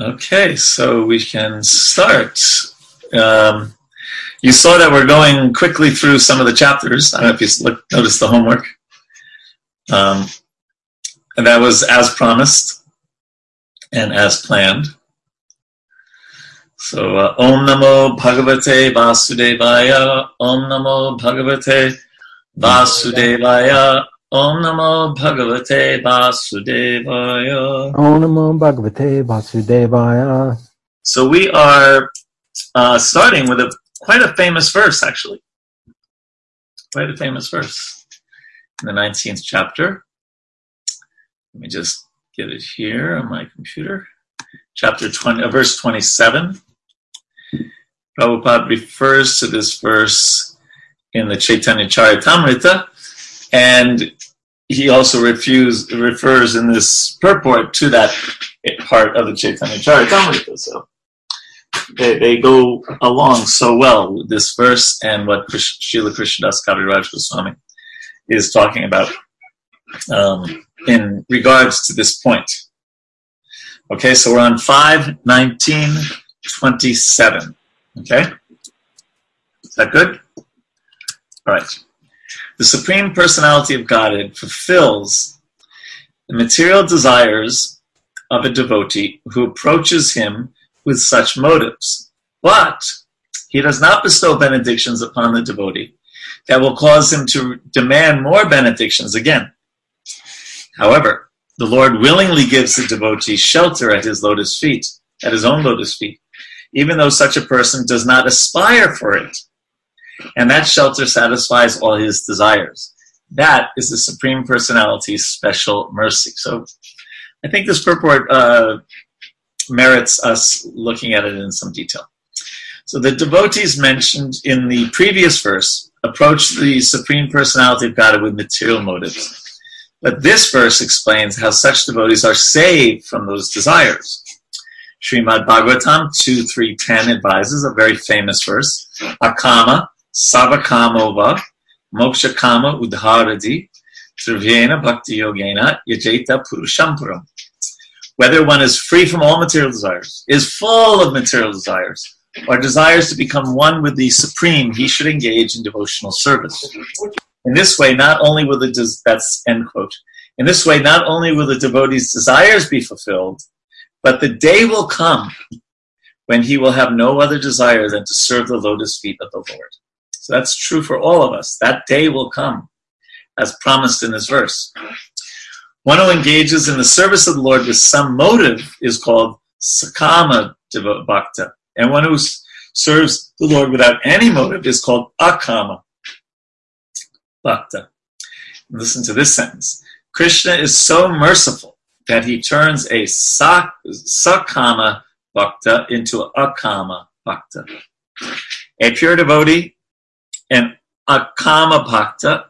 Okay, so we can start. Um, you saw that we're going quickly through some of the chapters. I don't know if you look, noticed the homework. Um, and that was as promised and as planned. So, uh, Om Namo Bhagavate Vasudevaya, Om Namo Bhagavate Vasudevaya, Om Namo Bhagavate Vasudevaya. Om Namo Bhagavate Vasudevaya. So we are uh, starting with a quite a famous verse, actually. Quite a famous verse in the 19th chapter. Let me just get it here on my computer. Chapter 20, uh, verse 27. Prabhupada refers to this verse in the Chaitanya Charitamrita, and he also refuse, refers in this purport to that part of the Chaitanya Charitamrita. So they, they go along so well with this verse and what Srila Krishnadas Kaviraj Goswami is talking about um, in regards to this point. Okay, so we're on 51927. Okay? Is that good? All right. The Supreme Personality of Godhead fulfills the material desires of a devotee who approaches him with such motives. But he does not bestow benedictions upon the devotee that will cause him to demand more benedictions again. However, the Lord willingly gives the devotee shelter at his lotus feet, at his own lotus feet, even though such a person does not aspire for it. And that shelter satisfies all his desires. That is the Supreme Personality's special mercy. So I think this purport uh, merits us looking at it in some detail. So the devotees mentioned in the previous verse approach the Supreme Personality of God with material motives. But this verse explains how such devotees are saved from those desires. Srimad Bhagavatam 2.3.10 advises a very famous verse, Akama Savakamova Udharadi Trivyena Bhakti Yogena Purushampuram. Whether one is free from all material desires, is full of material desires, or desires to become one with the Supreme, he should engage in devotional service. In this way, not only will the that's end quote. In this way, not only will the devotee's desires be fulfilled, but the day will come when he will have no other desire than to serve the lotus feet of the Lord. So that's true for all of us. That day will come, as promised in this verse. One who engages in the service of the Lord with some motive is called sakama bhakta, and one who serves the Lord without any motive is called akama bhakta. Listen to this sentence. Krishna is so merciful that he turns a sak, sakama bhakta into akama bhakta. A pure devotee and akama bhakta,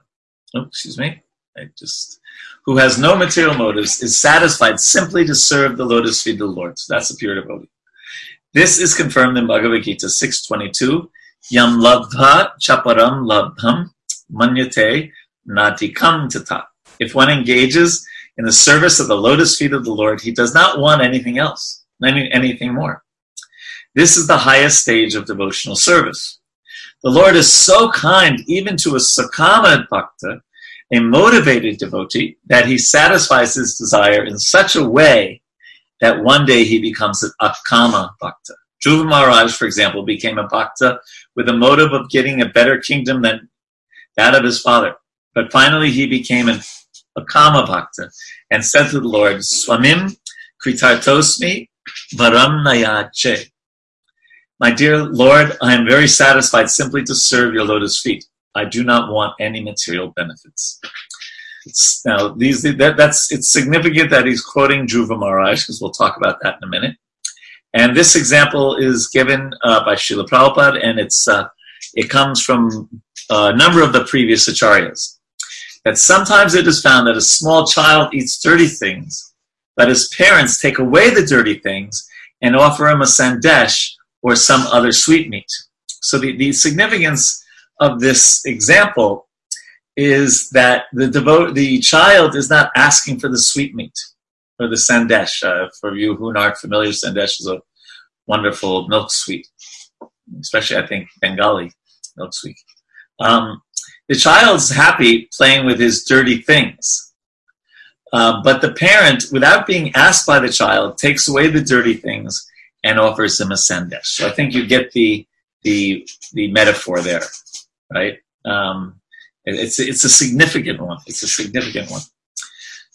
oh, excuse me, I just, who has no material motives, is satisfied simply to serve the lotus feet of the Lord. So that's a pure devotee. This is confirmed in Bhagavad Gita 6.22, Yam labdha chaparam labdham manyate nati natikam tata. If one engages in the service of the lotus feet of the Lord, he does not want anything else, anything more. This is the highest stage of devotional service. The Lord is so kind even to a sakama bhakta, a motivated devotee, that he satisfies his desire in such a way that one day he becomes an akama bhakta. Dhruva Maharaj, for example, became a bhakta with a motive of getting a better kingdom than that of his father. But finally he became an akama bhakta and said to the Lord, Swamim kritartosmi varam nayache. My dear Lord, I am very satisfied simply to serve your lotus feet. I do not want any material benefits. It's, now, these that, that's it's significant that he's quoting Dhruva Maharaj because we'll talk about that in a minute. And this example is given uh, by Srila Prabhupada, and it's uh, it comes from a number of the previous acharyas. That sometimes it is found that a small child eats dirty things, but his parents take away the dirty things and offer him a sandesh or some other sweetmeat. So the, the significance of this example is that the devote, the child is not asking for the sweetmeat. or the sandesh. Uh, for you who aren't familiar, sandesh is a wonderful milk sweet, especially I think Bengali milk sweet. Um, the child's happy playing with his dirty things. Uh, but the parent, without being asked by the child, takes away the dirty things and offers them a sandesh. So I think you get the the the metaphor there, right? Um, it's it's a significant one. It's a significant one.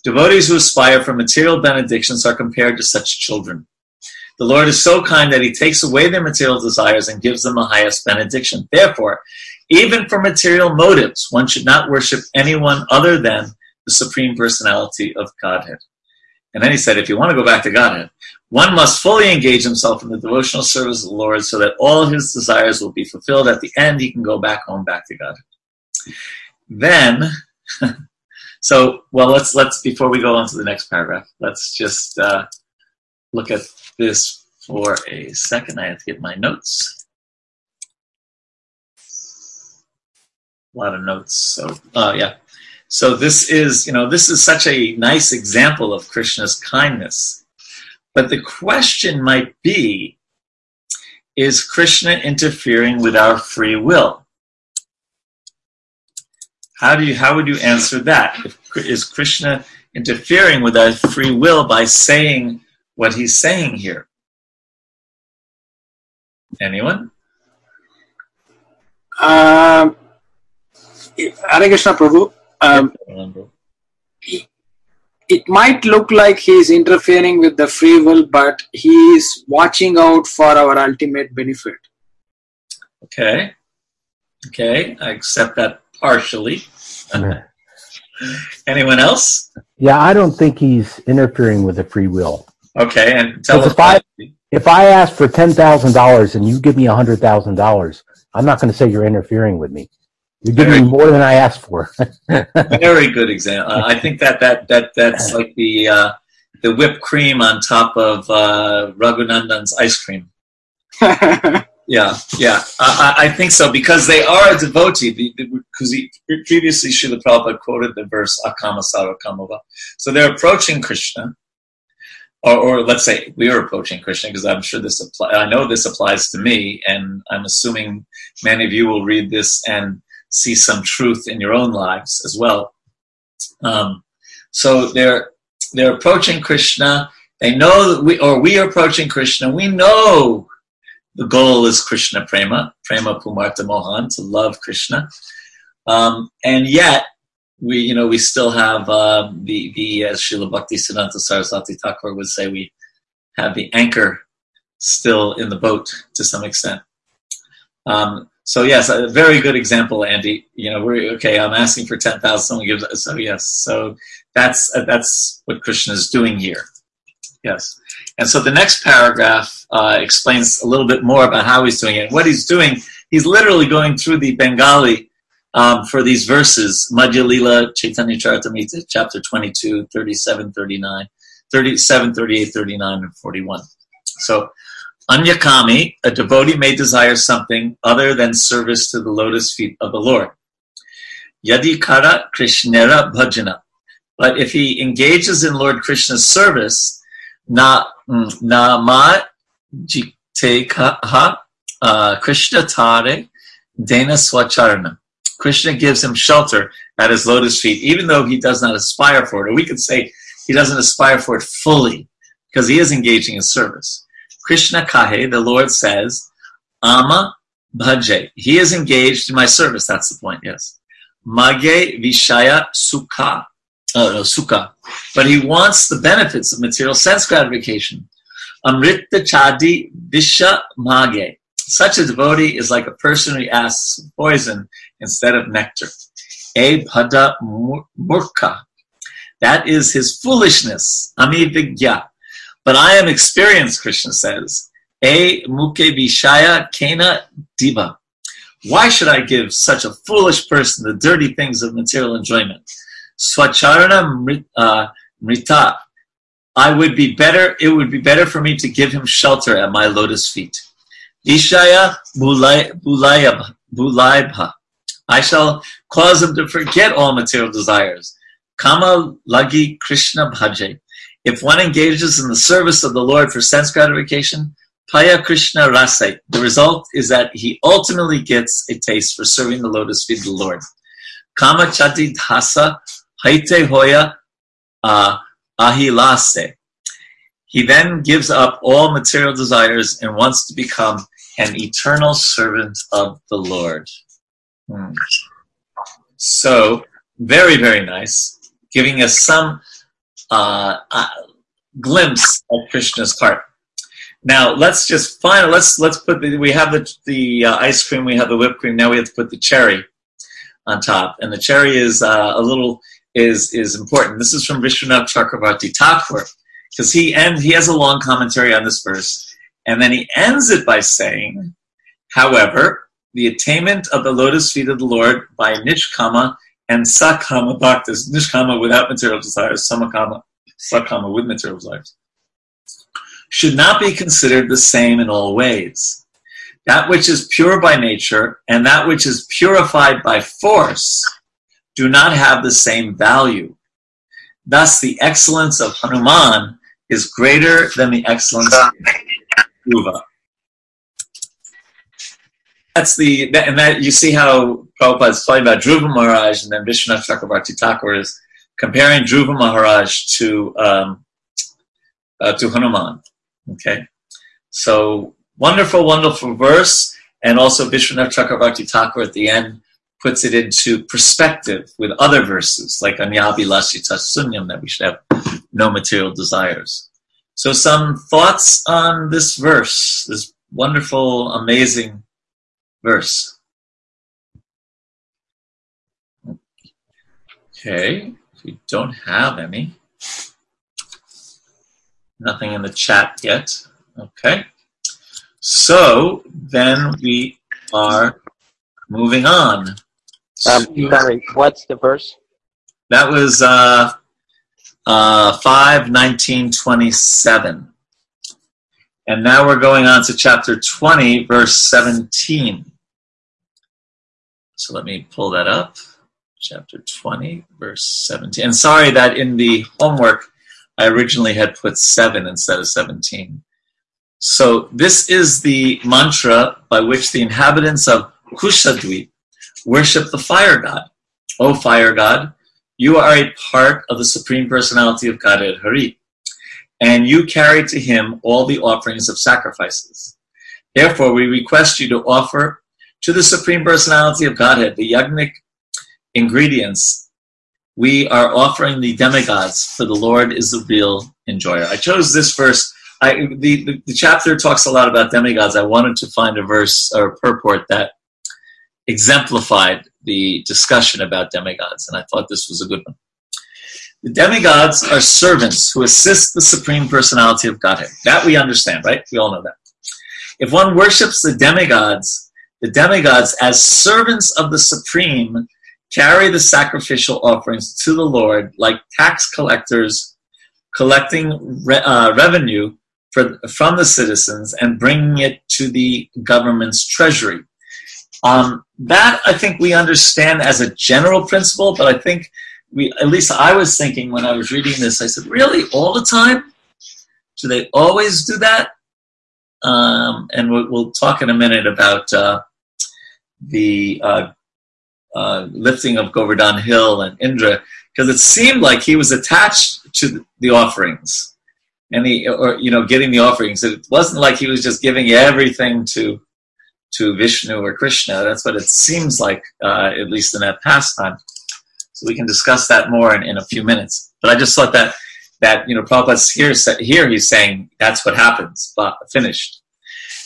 Devotees who aspire for material benedictions are compared to such children. The Lord is so kind that He takes away their material desires and gives them the highest benediction. Therefore, even for material motives, one should not worship anyone other than the Supreme Personality of Godhead. And then he said, if you want to go back to Godhead, one must fully engage himself in the devotional service of the Lord so that all his desires will be fulfilled. At the end, he can go back home, back to God. Then, so well, let's let's before we go on to the next paragraph, let's just uh, look at this for a second. I have to get my notes. A lot of notes. So, uh, yeah. So this is, you know, this is such a nice example of Krishna's kindness. But the question might be, is Krishna interfering with our free will? How do you, how would you answer that? If, is Krishna interfering with our free will by saying what he's saying here? Anyone? Uh, Hare Krishna Prabhu, um, it might look like he's interfering with the free will, but he is watching out for our ultimate benefit. Okay. Okay, I accept that partially. Anyone else? Yeah, I don't think he's interfering with the free will. Okay, and tell us. If I, if I ask for ten thousand dollars and you give me a hundred thousand dollars, I'm not going to say you're interfering with me. You're giving Very- me more than I asked for. Very good example. I think that that that that's like the uh, the whipped cream on top of uh, Raghunandan's ice cream. Yeah, yeah, I, I think so because they are a devotee. Because previously Srila Prabhupada quoted the verse Akama Saro Kamava. So they're approaching Krishna, or, or let's say we are approaching Krishna because I'm sure this. I know this applies to me, and I'm assuming many of you will read this and see some truth in your own lives as well. Um, so they're they're approaching Krishna. They know that we, or we are approaching Krishna. We know the goal is Krishna prema, prema pumarta mohan, to love Krishna. Um, and yet, we, you know, we still have uh, the, the as Srila Bhakti Siddhanta Saraswati Thakur would say, we have the anchor still in the boat to some extent. Um, so yes, a very good example, Andy. You know, we're okay. I'm asking for ten thousand. Someone gives. So yes, so that's uh, that's what Krishna is doing here. Yes, and so the next paragraph uh, explains a little bit more about how he's doing it. What he's doing, he's literally going through the Bengali um, for these verses, Madhya Lila, Chaitanya Charitamrita, chapter 22, 37, 39, 37, 38, 39, and 41. So, Anyakami, a devotee may desire something other than service to the lotus feet of the Lord. Yadikara Krishnera Bhajana. But if he engages in Lord Krishna's service, na mm, na ma jite ha uh, Krishna tare dena swacharana. Krishna gives him shelter at his lotus feet, even though he does not aspire for it. Or we could say he doesn't aspire for it fully, because he is engaging in service. Krishna kahe, the Lord says, ama bhaje. He is engaged in my service. That's the point. Yes. Mage vishaya sukha. Oh no, sukha. But he wants the benefits of material sense gratification. Amrita chadi visha mage. Such a devotee is like a person who asks for poison instead of nectar. E bhada murka. That is his foolishness. Ami vigya. But I am experienced, Krishna says. A muke vishaya kena diva. Why should I give such a foolish person the dirty things of material enjoyment? Swacharana uh, mrita. I would be better, it would be better for me to give him shelter at my lotus feet. Ishaya bulaibha. I shall cause him to forget all material desires. Kama lagi Krishna bhaje. If one engages in the service of the Lord for sense gratification, Paya Krishna Rasai, the result is that he ultimately gets a taste for serving the lotus feet of the Lord. Kama Chati Dhasa Haite Hoya uh, Ahilase. He then gives up all material desires and wants to become an eternal servant of the Lord. Hmm. So, very, very nice, giving us some uh, uh, glimpse of Krishna's heart. Now let's just find. Let's let's put the. We have the the uh, ice cream. We have the whipped cream. Now we have to put the cherry on top, and the cherry is uh, a little is is important. This is from Vishwanath Chakravarti Thakur because he and he has a long commentary on this verse, and then he ends it by saying, "However, the attainment of the lotus feet of the Lord by nishkama and sakama bhaktas, nishkama without material desires, samakama, sakama with material desires." should not be considered the same in all ways. That which is pure by nature and that which is purified by force do not have the same value. Thus, the excellence of Hanuman is greater than the excellence of Dhruva. That's the, and that you see how Prabhupada is talking about Dhruva Maharaj and then Vishwanath Chakrabarti Thakur is comparing Dhruva Maharaj to, um, uh, to Hanuman. Okay, so wonderful, wonderful verse, and also Vishwanath Chakravarti Thakur at the end puts it into perspective with other verses like Anyabi Lasita Sunyam that we should have no material desires. So, some thoughts on this verse, this wonderful, amazing verse. Okay, if we don't have any. Nothing in the chat yet. Okay. So then we are moving on. Um, sorry, what's the verse? That was uh, uh, 5 19 27. And now we're going on to chapter 20, verse 17. So let me pull that up. Chapter 20, verse 17. And sorry that in the homework I originally had put seven instead of 17. So this is the mantra by which the inhabitants of Kushadweep worship the fire god. O fire god, you are a part of the Supreme Personality of Godhead Hari, and you carry to him all the offerings of sacrifices. Therefore, we request you to offer to the Supreme Personality of Godhead the yagnic ingredients we are offering the demigods, for the Lord is the real enjoyer. I chose this verse. I, the, the, the, chapter talks a lot about demigods. I wanted to find a verse or a purport that exemplified the discussion about demigods, and I thought this was a good one. The demigods are servants who assist the Supreme Personality of Godhead. That we understand, right? We all know that. If one worships the demigods, the demigods as servants of the Supreme, carry the sacrificial offerings to the Lord like tax collectors collecting re- uh, revenue for, from the citizens and bringing it to the government's treasury. Um, that I think we understand as a general principle, but I think we, at least I was thinking when I was reading this, I said, really, all the time? Do they always do that? Um, and we'll, we'll, talk in a minute about uh, the uh, uh, lifting of Govardhan Hill and Indra, because it seemed like he was attached to the offerings, and he, or you know, getting the offerings. It wasn't like he was just giving everything to to Vishnu or Krishna. That's what it seems like, uh, at least in that pastime. So we can discuss that more in, in a few minutes. But I just thought that that you know, Prabhupada's here here he's saying that's what happens, but finished.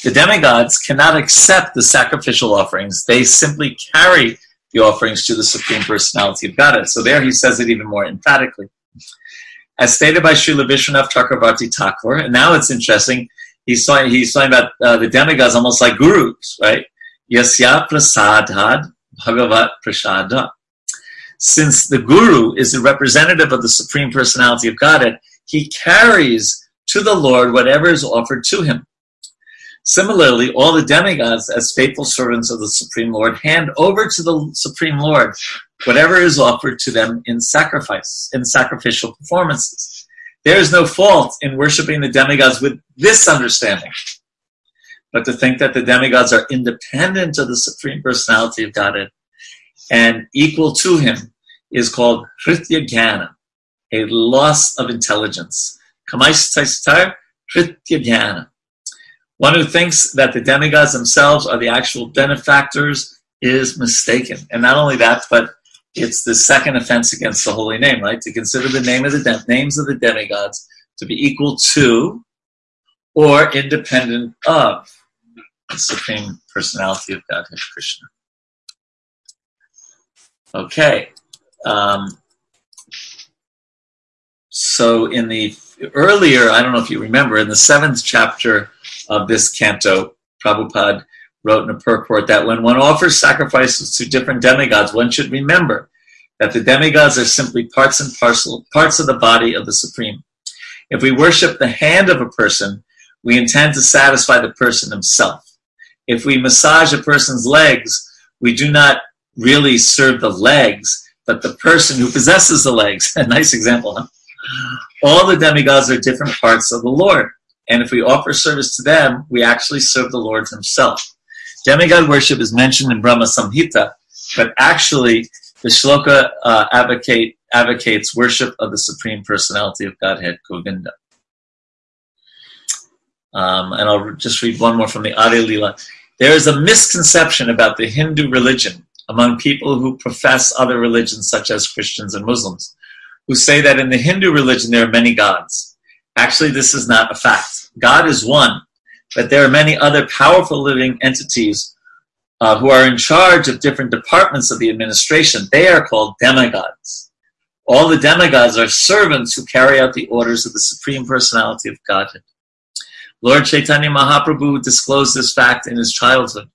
The demigods cannot accept the sacrificial offerings; they simply carry the offerings to the Supreme Personality of Godhead. So there he says it even more emphatically. As stated by Srila Vishwanath Chakravarti Thakur, and now it's interesting, he's talking, he's talking about uh, the demigods almost like gurus, right? Yasya prasadad bhagavat prasada. Since the guru is the representative of the Supreme Personality of Godhead, he carries to the Lord whatever is offered to him. Similarly, all the demigods, as faithful servants of the Supreme Lord, hand over to the Supreme Lord whatever is offered to them in sacrifice, in sacrificial performances. There is no fault in worshiping the demigods with this understanding. But to think that the demigods are independent of the Supreme Personality of Godhead and equal to Him is called Hritya a loss of intelligence. Hritya Jnana. One who thinks that the demigods themselves are the actual benefactors is mistaken. And not only that, but it's the second offense against the holy name, right? To consider the name of the de- names of the demigods to be equal to or independent of the supreme personality of Godhead Krishna. Okay. Um, so in the earlier, I don't know if you remember, in the seventh chapter of this canto, Prabhupada wrote in a purport that when one offers sacrifices to different demigods, one should remember that the demigods are simply parts and parcel, parts of the body of the Supreme. If we worship the hand of a person, we intend to satisfy the person himself. If we massage a person's legs, we do not really serve the legs, but the person who possesses the legs. A nice example, huh? All the demigods are different parts of the Lord. And if we offer service to them, we actually serve the Lord himself. Demigod worship is mentioned in Brahma Samhita, but actually the shloka uh, advocate, advocates worship of the Supreme Personality of Godhead, Govinda. Um, and I'll just read one more from the Adi Lila. There is a misconception about the Hindu religion among people who profess other religions, such as Christians and Muslims, who say that in the Hindu religion there are many gods. Actually, this is not a fact. God is one, but there are many other powerful living entities uh, who are in charge of different departments of the administration. They are called demigods. All the demigods are servants who carry out the orders of the Supreme Personality of Godhead. Lord Chaitanya Mahaprabhu disclosed this fact in his childhood.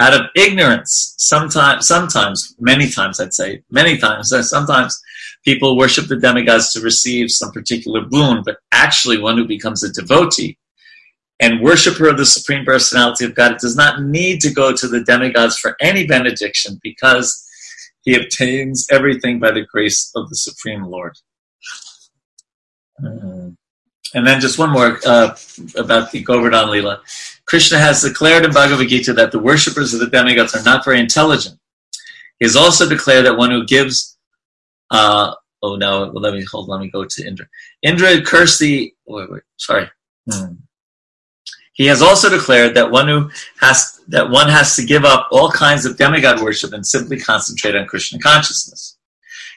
Out of ignorance, sometimes, sometimes, many times, I'd say, many times, sometimes people worship the demigods to receive some particular boon, but actually one who becomes a devotee and worshiper of the Supreme Personality of God does not need to go to the demigods for any benediction because he obtains everything by the grace of the Supreme Lord. Mm. And then just one more uh, about the Govardhan Lila. Krishna has declared in Bhagavad Gita that the worshippers of the demigods are not very intelligent. He has also declared that one who gives, uh, oh no, let me hold. Let me go to Indra. Indra cursed the. Wait, wait, sorry. Hmm. He has also declared that one who has that one has to give up all kinds of demigod worship and simply concentrate on Krishna consciousness.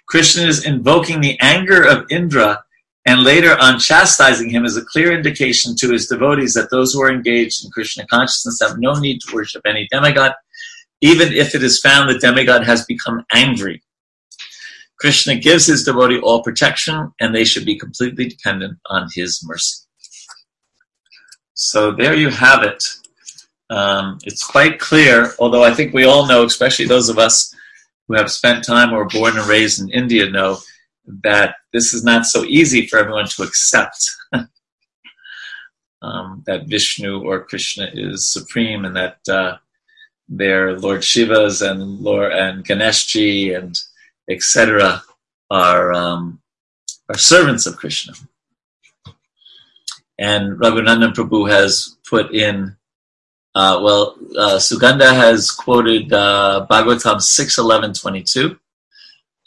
Krishna is invoking the anger of Indra and later on chastising him as a clear indication to his devotees that those who are engaged in Krishna consciousness have no need to worship any demigod, even if it is found the demigod has become angry. Krishna gives his devotee all protection, and they should be completely dependent on his mercy. So there you have it. Um, it's quite clear, although I think we all know, especially those of us who have spent time or born and raised in India, know that this is not so easy for everyone to accept. um, that Vishnu or Krishna is supreme, and that uh, their Lord Shivas and Lord and Ganeshji and etc. are um, are servants of Krishna. And Raghunandan Prabhu has put in, uh, well, uh, Sugandha has quoted uh, Bhagavatam 6.11.22,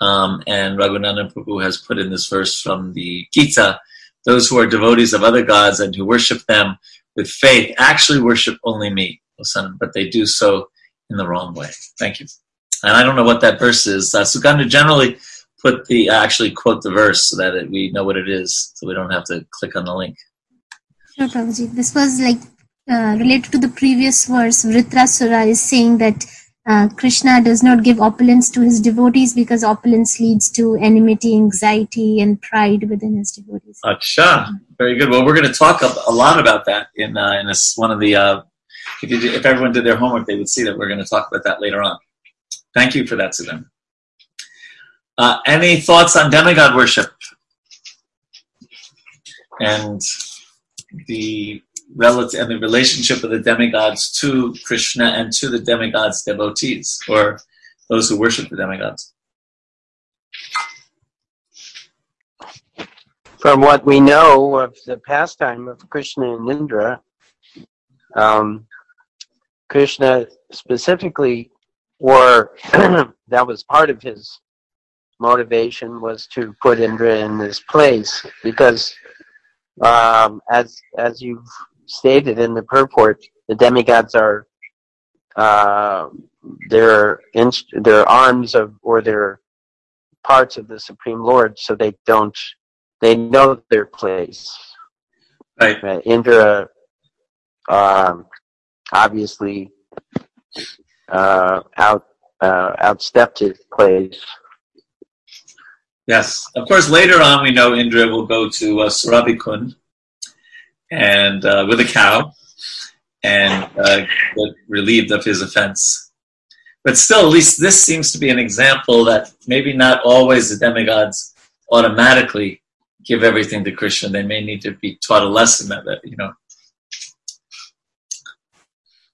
um, and Raghunandan Prabhu has put in this verse from the Gita, those who are devotees of other gods and who worship them with faith actually worship only me, but they do so in the wrong way. Thank you. And I don't know what that verse is. Uh, Sugandha generally put the actually quote the verse so that it, we know what it is, so we don't have to click on the link. Sure, Prabhuji. This was like uh, related to the previous verse. Vritrasura is saying that uh, Krishna does not give opulence to his devotees because opulence leads to enmity, anxiety, and pride within his devotees. Acha, very good. Well, we're going to talk a, a lot about that in uh, in this, one of the. Uh, if, you, if everyone did their homework, they would see that we're going to talk about that later on. Thank you for that, Sudan. Uh, any thoughts on demigod worship? And the relative and the relationship of the demigods to Krishna and to the demigods' devotees or those who worship the demigods. From what we know of the pastime of Krishna and Indra, um, Krishna specifically, or that was part of his motivation, was to put Indra in this place because, um, as as you've stated in the purport, the demigods are uh, their inst- their arms of or their parts of the Supreme Lord, so they don't they know their place. Right. Uh, Indra um, obviously uh, out uh, outstepped his place. Yes. Of course, later on, we know Indra will go to uh, and uh, with a cow and uh, get relieved of his offense. But still, at least this seems to be an example that maybe not always the demigods automatically give everything to Krishna. They may need to be taught a lesson that you know.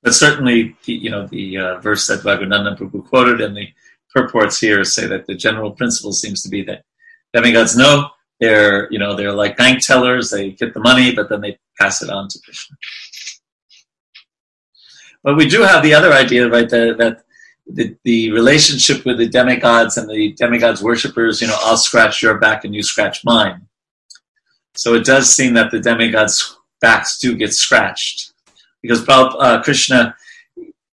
But certainly, the, you know, the uh, verse that Raghunandan Prabhu quoted and the purports here say that the general principle seems to be that demigods know they're, you know, they're like bank tellers. They get the money, but then they pass it on to Krishna. But we do have the other idea, right, that, that the, the relationship with the demigods and the demigods worshippers, you know, I'll scratch your back and you scratch mine. So it does seem that the demigods' backs do get scratched because uh, Krishna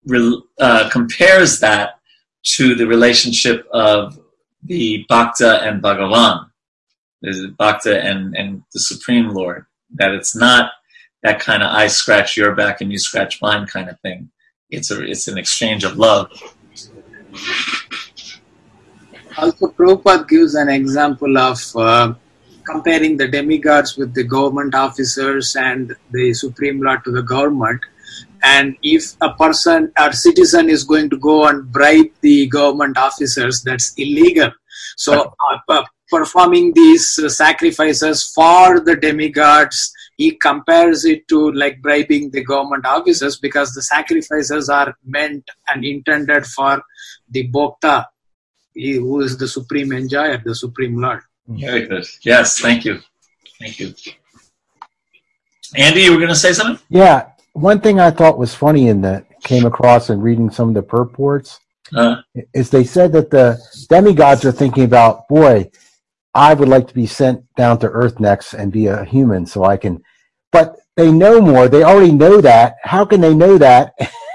re, uh, compares that to the relationship of the Bhakta and Bhagavan, the Bhakta and, and the Supreme Lord, that it's not that kind of I scratch your back and you scratch mine kind of thing. It's a it's an exchange of love. Also, Prabhupada gives an example of uh, comparing the demigods with the government officers and the Supreme Lord to the government. And if a person or citizen is going to go and bribe the government officers, that's illegal. So, uh, performing these uh, sacrifices for the demigods, he compares it to like bribing the government officers because the sacrifices are meant and intended for the Bhokta, who is the supreme enjoyer, the supreme Lord. Very good. Yes, thank you. Thank you. Andy, you were going to say something? Yeah. One thing I thought was funny in that came across in reading some of the purports Uh, is they said that the demigods are thinking about, boy, I would like to be sent down to earth next and be a human so I can, but they know more. They already know that. How can they know that,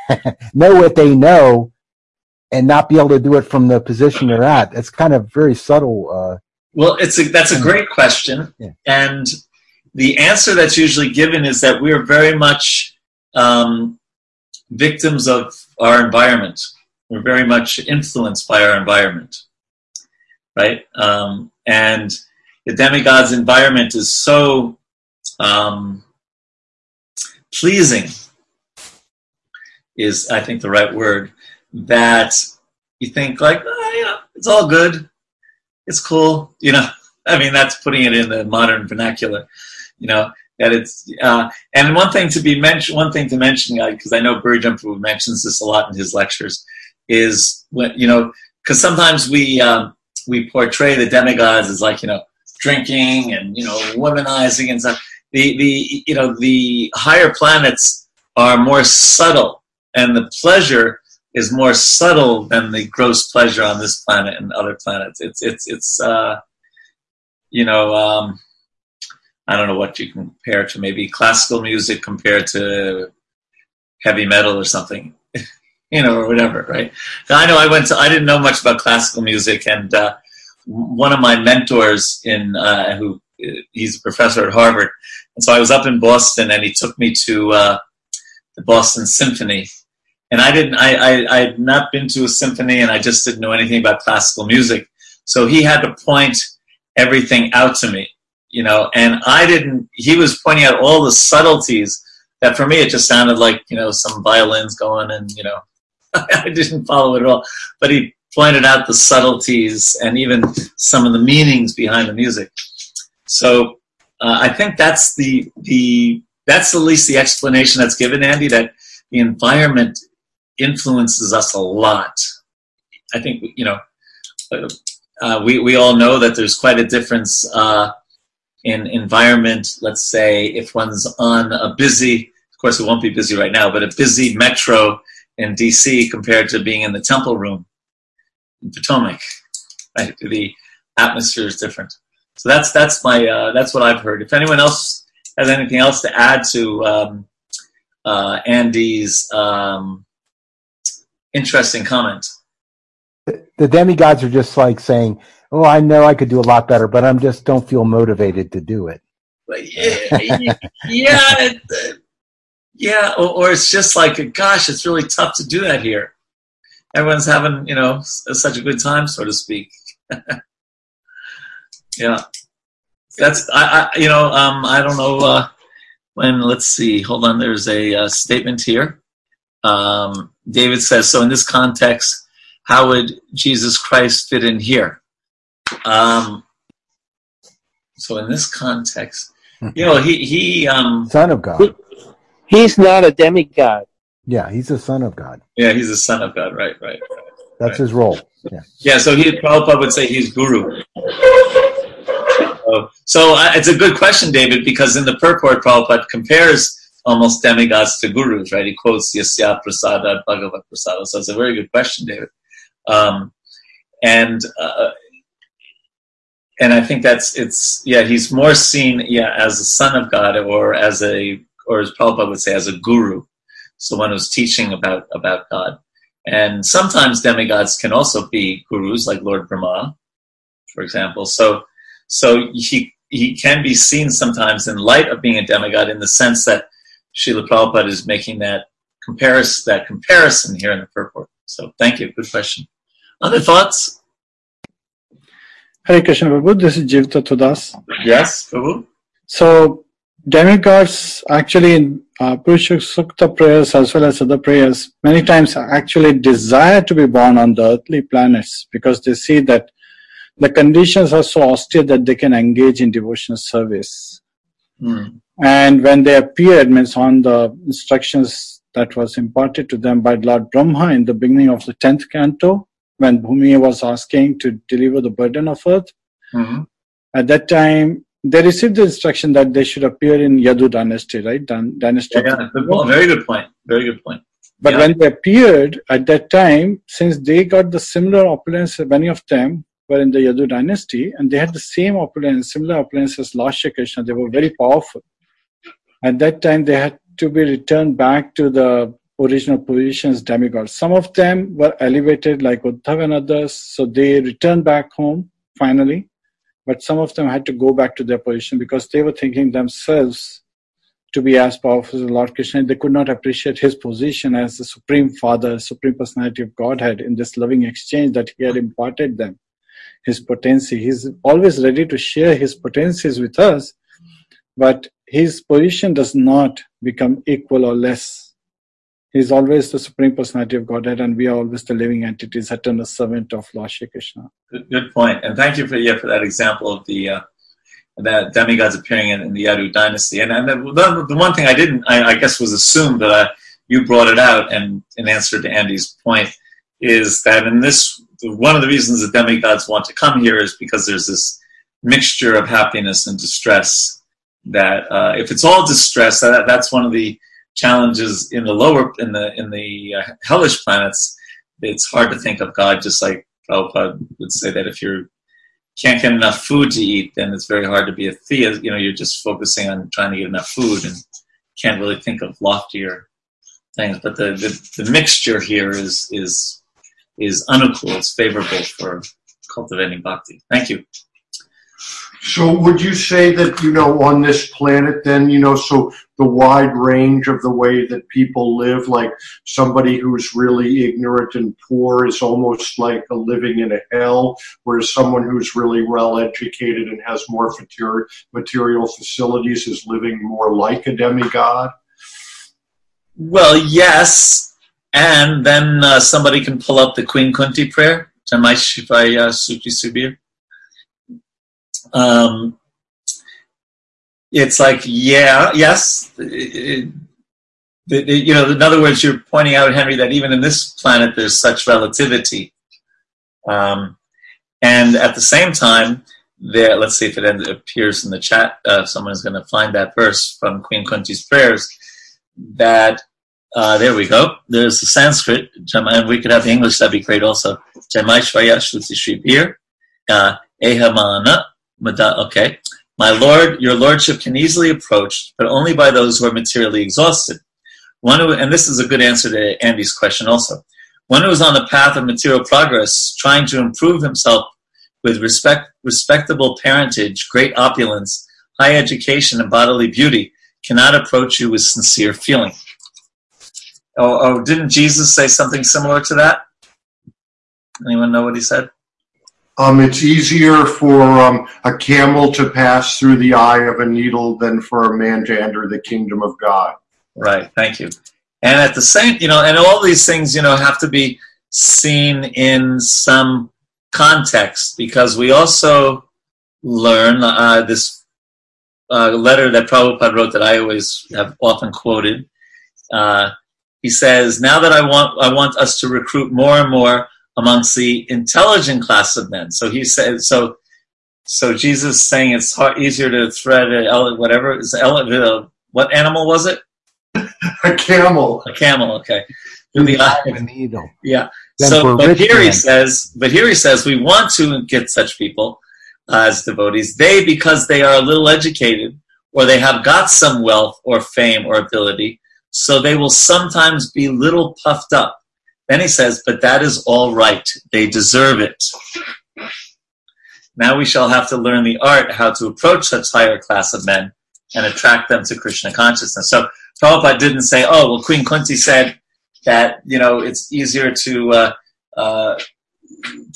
know what they know, and not be able to do it from the position they're at? It's kind of very subtle. Uh, well, it's a, that's a great question. Yeah. And the answer that's usually given is that we're very much um, victims of our environment. We're very much influenced by our environment, right? Um, and the demigod's environment is so um, pleasing, is I think the right word, that you think like, oh, know, it's all good, it's cool, you know. I mean, that's putting it in the modern vernacular, you know. That it's uh, and one thing to be mentioned, one thing to mention, because I know Burry Jumper mentions this a lot in his lectures, is when you know, because sometimes we um, we portray the demigods as like you know drinking and you know womanizing and stuff. The the you know the higher planets are more subtle, and the pleasure is more subtle than the gross pleasure on this planet and other planets. It's it's it's uh, you know um, I don't know what you compare to maybe classical music compared to heavy metal or something. you know, or whatever, right? I know I went to, I didn't know much about classical music, and uh, one of my mentors in uh, who he's a professor at Harvard, and so I was up in Boston, and he took me to uh, the Boston Symphony, and I didn't, I, I, I had not been to a symphony, and I just didn't know anything about classical music, so he had to point everything out to me, you know, and I didn't. He was pointing out all the subtleties that for me it just sounded like you know some violins going and you know I didn't follow it at all. But he pointed out the subtleties and even some of the meanings behind the music. So uh, I think that's the the that's at least the explanation that's given, Andy. That the environment influences us a lot. I think you know uh, we we all know that there's quite a difference uh, in environment, let's say if one's on a busy, of course it won't be busy right now, but a busy metro in DC compared to being in the temple room in Potomac. Right? The atmosphere is different. So that's that's my uh, that's what I've heard. If anyone else has anything else to add to um, uh, Andy's um, interesting comment, The demigods are just like saying, "Oh, I know I could do a lot better, but I'm just don't feel motivated to do it." But yeah, yeah, yeah, or, or it's just like, gosh, it's really tough to do that here. Everyone's having, you know, such a good time, so to speak. yeah, that's I, I you know, um, I don't know uh, when. Let's see. Hold on. There's a uh, statement here. Um, David says, so in this context, how would Jesus Christ fit in here? Um, so in this context, you know, he he um, Son of God. He's not a demigod. Yeah, he's a son of God. yeah, he's a son of God, right, right. That's his role. Yeah. Yeah, so he Prabhupada would say he's guru. So, so uh, it's a good question, David, because in the purport, Prabhupada compares almost demigods to gurus, right? He quotes Yasya Prasada, Bhagavat Prasada. So it's a very good question, David. Um, and uh, and I think that's it's yeah he's more seen yeah as a son of God or as a or as Prabhupada would say as a guru, someone who's teaching about about God. And sometimes demigods can also be gurus, like Lord Brahma, for example. So, so he he can be seen sometimes in light of being a demigod, in the sense that Srila Prabhupada is making that comparison that comparison here in the purport. So, thank you. Good question. Other thoughts? Hare Krishna Prabhu, this is Jiv Tattvadas. Yes, Prabhu. So, demigods actually in uh, Purusha Sukta prayers as well as other prayers many times actually desire to be born on the earthly planets because they see that the conditions are so austere that they can engage in devotional service. Hmm. And when they appeared, means on the instructions that was imparted to them by Lord Brahma in the beginning of the 10th canto, when Bhumi was asking to deliver the burden of earth, Mhm. at that time, they received the instruction that they should appear in Yadu dynasty, right? Dyn- dynasty. Yeah, yeah. Well, very good point. Very good point. But yeah. when they appeared at that time, since they got the similar opulence, many of them were in the Yadu dynasty, and they had the same opulence, similar opulence as Lord Shri Krishna. They were very powerful. At that time, they had to be returned back to the original positions demigods. Some of them were elevated, like Uddhav and others, so they returned back home finally. But some of them had to go back to their position because they were thinking themselves to be as powerful as Lord Krishna. They could not appreciate his position as the Supreme Father, Supreme Personality of Godhead in this loving exchange that he had imparted them, his potency. He's always ready to share his potencies with us, but his position does not become equal or less. He's always the Supreme Personality of Godhead, and we are always the living entities, eternal servant of Lord Shri Krishna. Good, good point. And thank you for yeah for that example of the uh, demigods appearing in, in the Yadu dynasty. And, and the, the, the one thing I didn't, I, I guess, was assumed that I, you brought it out, and in answer to Andy's point, is that in this one of the reasons the demigods want to come here is because there's this mixture of happiness and distress. That uh, if it's all distress, that, that's one of the challenges in the lower in the in the uh, hellish planets. It's hard to think of God just like Prabhupada would say that if you can't get enough food to eat, then it's very hard to be a theist. You know, you're just focusing on trying to get enough food and can't really think of loftier things. But the, the, the mixture here is is is unequal. It's favorable for cultivating bhakti. Thank you. So would you say that, you know, on this planet then, you know, so the wide range of the way that people live, like somebody who's really ignorant and poor is almost like a living in a hell, whereas someone who's really well educated and has more material, facilities is living more like a demigod? Well, yes, and then uh, somebody can pull up the Queen Kunti prayer, Jamai Shivaya Suki Subir. Um, it's like, yeah, yes. It, it, it, you know, in other words, you're pointing out, Henry, that even in this planet there's such relativity. Um, and at the same time, there. Let's see if it appears in the chat. Uh, someone's going to find that verse from Queen Kunti's prayers. That uh, there we go. There's the Sanskrit, and we could have the English. That'd be great also. Jamai Shvaya Shruti Shribir. Uh, Ehamana. Okay. My Lord, your Lordship can easily approach, but only by those who are materially exhausted. One who, and this is a good answer to Andy's question also. One who is on the path of material progress, trying to improve himself with respect, respectable parentage, great opulence, high education, and bodily beauty, cannot approach you with sincere feeling. Oh, oh, didn't Jesus say something similar to that? Anyone know what he said? Um, it's easier for um, a camel to pass through the eye of a needle than for a man to enter the kingdom of God. Right. Thank you. And at the same, you know, and all these things, you know, have to be seen in some context because we also learn uh, this uh, letter that Prabhupada wrote that I always have often quoted. Uh, he says, "Now that I want, I want us to recruit more and more amongst the intelligent class of men." So he said, so so Jesus saying it's hard, easier to thread a whatever is uh, what animal was it? a camel. A camel. Okay. Through the eye of a needle. Yeah. So, but here men. he says, but here he says, we want to get such people uh, as devotees. They, because they are a little educated, or they have got some wealth or fame or ability, so they will sometimes be little puffed up. Then he says, but that is all right. They deserve it. Now we shall have to learn the art how to approach such higher class of men and attract them to Krishna consciousness. So Prabhupada didn't say, oh, well, Queen Kunti said that, you know, it's easier to uh, uh,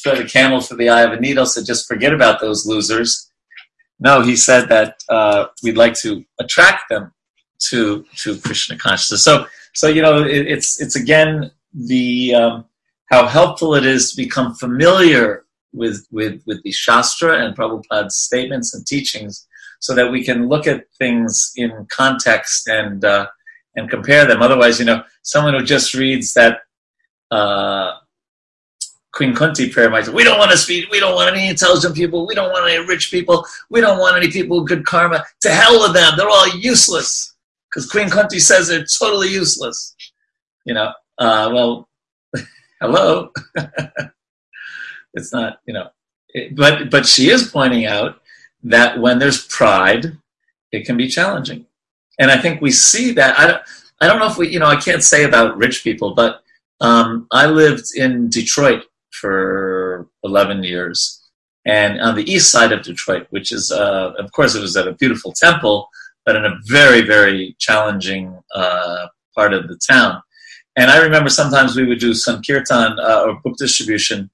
thread a camel through the eye of a needle, so just forget about those losers. No, he said that uh, we'd like to attract them to to Krishna consciousness. So, so you know, it, it's it's again the um, how helpful it is to become familiar with with with the Shastra and Prabhupada's statements and teachings, so that we can look at things in context and uh, and compare them. Otherwise, you know, someone who just reads that uh, Queen Kunti prayer might say, "We don't want to speak. We don't want any intelligent people. We don't want any rich people. We don't want any people with good karma. To hell with them. They're all useless." Because Queen Kunti says they're totally useless. You know, uh, well, hello. it's not, you know, it, but but she is pointing out that when there's pride, it can be challenging and I think we see that. I don't, I don't know if we, you know, I can't say about rich people, but um, I lived in Detroit for 11 years, and on the east side of Detroit, which is, uh, of course, it was at a beautiful temple, but in a very, very challenging uh, part of the town. And I remember sometimes we would do some kirtan uh, or book distribution.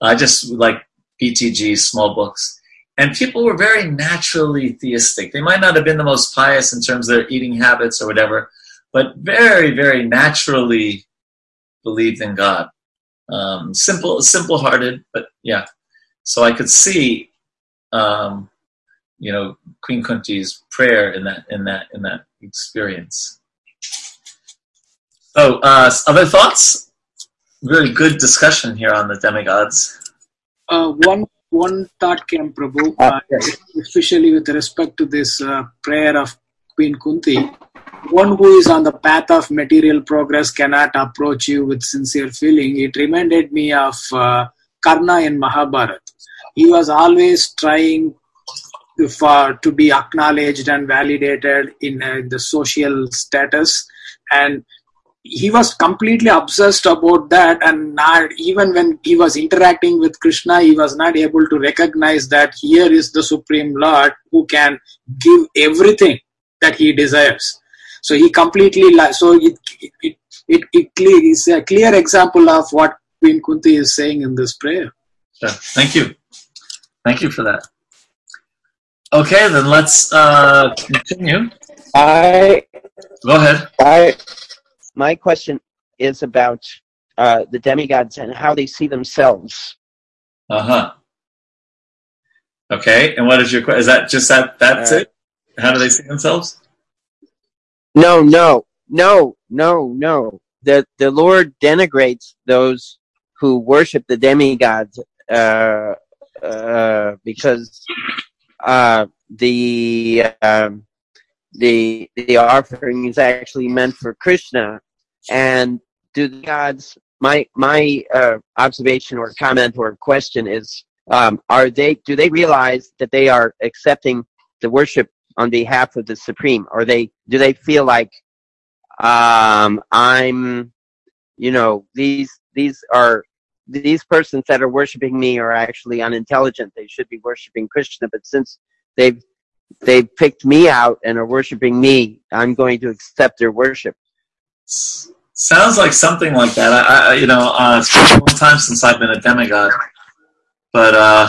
I just like BTG small books, and people were very naturally theistic. They might not have been the most pious in terms of their eating habits or whatever, but very, very naturally believed in God. Um, simple, simple-hearted, but yeah. So I could see, um, you know, Queen Kunti's prayer in that in that in that experience. So, uh, other thoughts? Really good discussion here on the demigods. Uh, one one thought came, Prabhu, uh, especially with respect to this uh, prayer of Queen Kunti. One who is on the path of material progress cannot approach you with sincere feeling. It reminded me of uh, Karna in Mahabharata. He was always trying to, for, to be acknowledged and validated in uh, the social status and he was completely obsessed about that and not even when he was interacting with krishna he was not able to recognize that here is the supreme lord who can give everything that he desires. So he completely so it it it, it is a clear example of what queen kunti is saying in this prayer. Yeah, thank you. Thank you for that. Okay then let's uh continue. I go ahead. I my question is about uh, the demigods and how they see themselves. Uh huh. Okay, and what is your question? Is that just that? That's uh, it? How do they see themselves? No, no, no, no, no. The the Lord denigrates those who worship the demigods uh, uh, because uh, the um, the the offering is actually meant for Krishna, and do the gods? My my uh, observation or comment or question is: um, Are they? Do they realize that they are accepting the worship on behalf of the supreme? Or they do they feel like um, I'm, you know, these these are these persons that are worshiping me are actually unintelligent. They should be worshiping Krishna, but since they've they've picked me out and are worshiping me, I'm going to accept their worship. Sounds like something like that. I, I you know, uh, it's been a long time since I've been a demigod, but uh,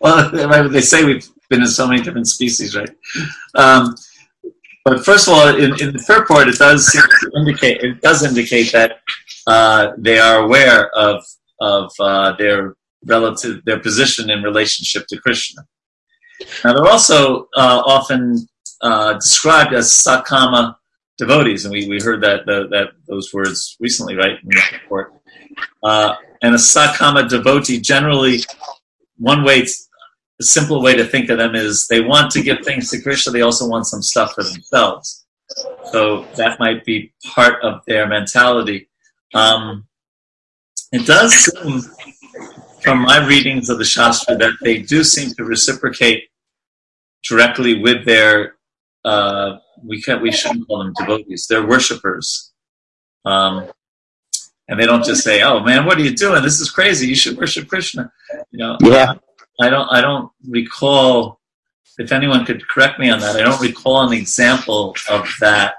well, they say we've been in so many different species, right? Um, but first of all, in, in the third part, it does indicate it does indicate that uh, they are aware of of uh, their relative their position in relationship to Krishna. Now, they're also uh, often uh, described as sakama devotees, and we, we heard that the, that those words recently, right, in the report. Uh, and a sakama devotee generally, one way a simple way to think of them is they want to give things to Krishna, they also want some stuff for themselves. So that might be part of their mentality. Um, it does seem, from my readings of the Shastra, that they do seem to reciprocate directly with their, uh, we can't, we shouldn't call them devotees, they're worshippers. Um, and they don't just say, "Oh man, what are you doing? This is crazy. You should worship Krishna." You know, yeah. I don't I don't recall if anyone could correct me on that. I don't recall an example of that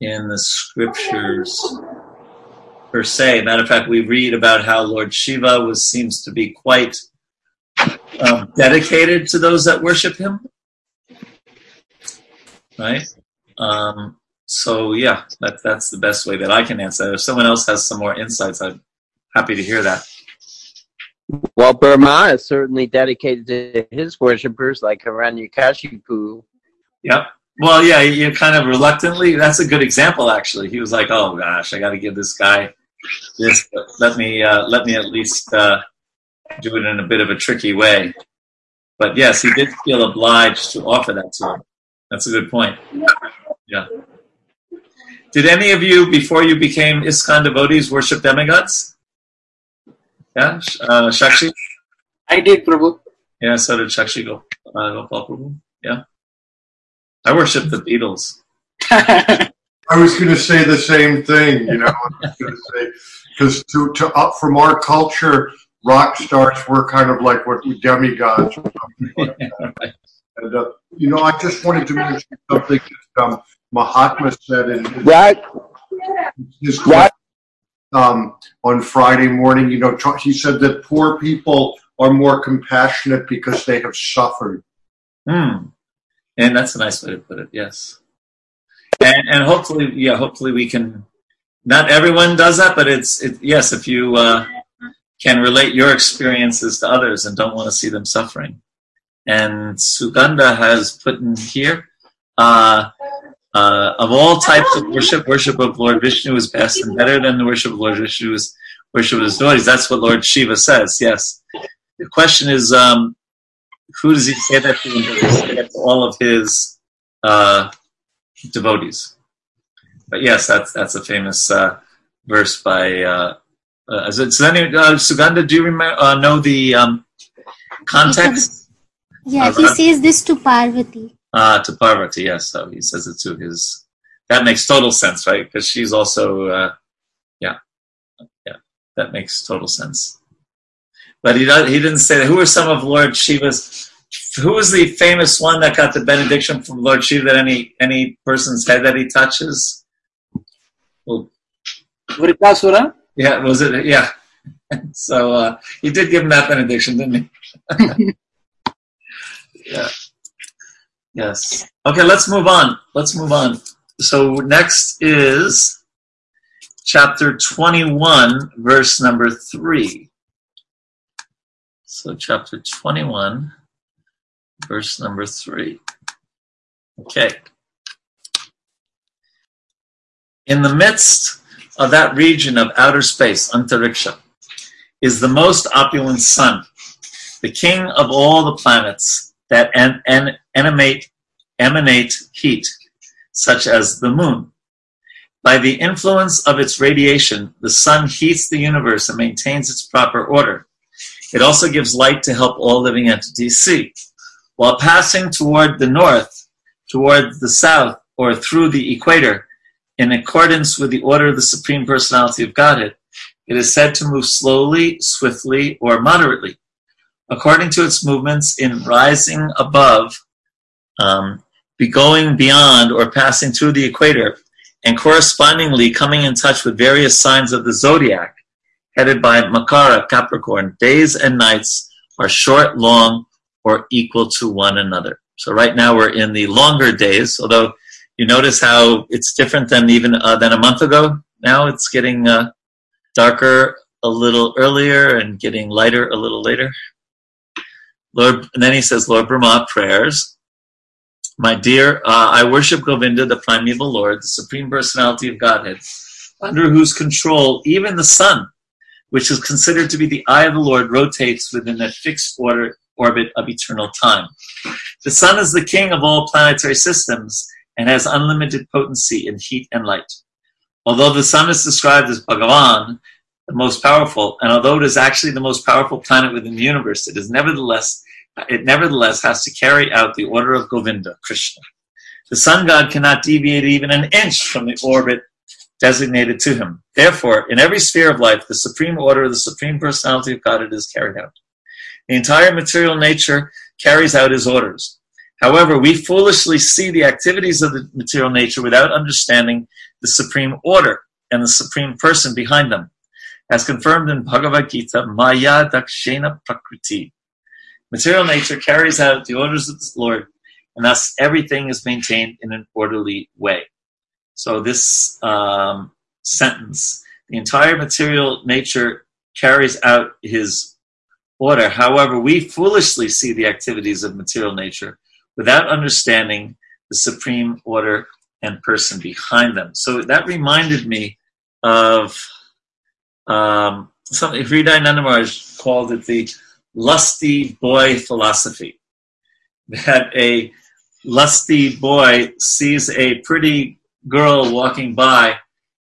in the scriptures per se. Matter of fact, we read about how Lord Shiva was seems to be quite um, dedicated to those that worship him. Right. Um, so yeah, that that's the best way that I can answer. If someone else has some more insights, I'm happy to hear that. Well, Brahma is certainly dedicated to his worshippers, like Hiranyakashipu. Yep. Well, yeah, you kind of reluctantly. That's a good example, actually. He was like, "Oh gosh, I got to give this guy this. Let me uh, let me at least uh, do it in a bit of a tricky way." But yes, he did feel obliged to offer that to him. That's a good point. Yeah. Did any of you, before you became ISKCON devotees, worship demigods? Yeah, uh, Shakshi? I did, Prabhu. Yeah, so did Shakshi Go, uh, Gopal Prabhu. Yeah. I worship the Beatles. I was going to say the same thing, you know, because to, to up from our culture, rock stars were kind of like what demigods. Like and, uh, you know, I just wanted to mention something that um, Mahatma said in his, right. his um, on Friday morning. You know, he said that poor people are more compassionate because they have suffered. Hmm. And that's a nice way to put it. Yes. And, and hopefully, yeah, hopefully we can. Not everyone does that, but it's it, yes. If you uh, can relate your experiences to others and don't want to see them suffering, and Sugandha has put in here. Uh, uh, of all types of worship, worship of Lord Vishnu is best and better than the worship of Lord Vishnu's worship of his devotees. That's what Lord Shiva says, yes. The question is, um, who does he say that to? He say all of his uh, devotees? But yes, that's that's a famous uh, verse by. Uh, uh, so, any, uh, Sugandha, do you remember, uh, know the um, context? Yeah, he says this to Parvati. Uh, to Parvati, yes. So he says it to his. That makes total sense, right? Because she's also, uh, yeah, yeah, that makes total sense. But he he didn't say that. Who are some of Lord Shiva's? Who is the famous one that got the benediction from Lord Shiva that any any person's head that he touches? Well, Vrikasura? Yeah, was it? Yeah. so uh, he did give him that benediction, didn't he? yeah. Yes. Okay, let's move on. Let's move on. So next is chapter 21, verse number 3. So chapter 21, verse number 3. Okay. In the midst of that region of outer space, antariksha, is the most opulent sun, the king of all the planets that emanate, emanate heat, such as the moon. By the influence of its radiation, the sun heats the universe and maintains its proper order. It also gives light to help all living entities see. While passing toward the north, toward the south, or through the equator, in accordance with the order of the Supreme Personality of Godhead, it is said to move slowly, swiftly, or moderately, according to its movements in rising above, um, be going beyond, or passing through the equator, and correspondingly coming in touch with various signs of the zodiac, headed by Makara, Capricorn. Days and nights are short, long, or equal to one another. So right now we're in the longer days, although you notice how it's different than even uh, than a month ago. Now it's getting uh, darker a little earlier and getting lighter a little later. Lord, and then he says, Lord Brahma, prayers. My dear, uh, I worship Govinda, the primeval Lord, the supreme personality of Godhead, under whose control even the sun, which is considered to be the eye of the Lord, rotates within that fixed order, orbit of eternal time. The sun is the king of all planetary systems and has unlimited potency in heat and light. Although the sun is described as Bhagavan, the most powerful, and although it is actually the most powerful planet within the universe, it is nevertheless it nevertheless has to carry out the order of Govinda, Krishna. The sun god cannot deviate even an inch from the orbit designated to him. Therefore, in every sphere of life, the supreme order of the supreme personality of God is carried out. The entire material nature carries out his orders. However, we foolishly see the activities of the material nature without understanding the supreme order and the supreme person behind them. As confirmed in Bhagavad Gita, Mayadhyakshena Prakriti. Material nature carries out the orders of the Lord, and thus everything is maintained in an orderly way. So this um, sentence, the entire material nature carries out his order. However, we foolishly see the activities of material nature without understanding the supreme order and person behind them. So that reminded me of um, something Hridayananda Maharaj called it the lusty boy philosophy. That a lusty boy sees a pretty girl walking by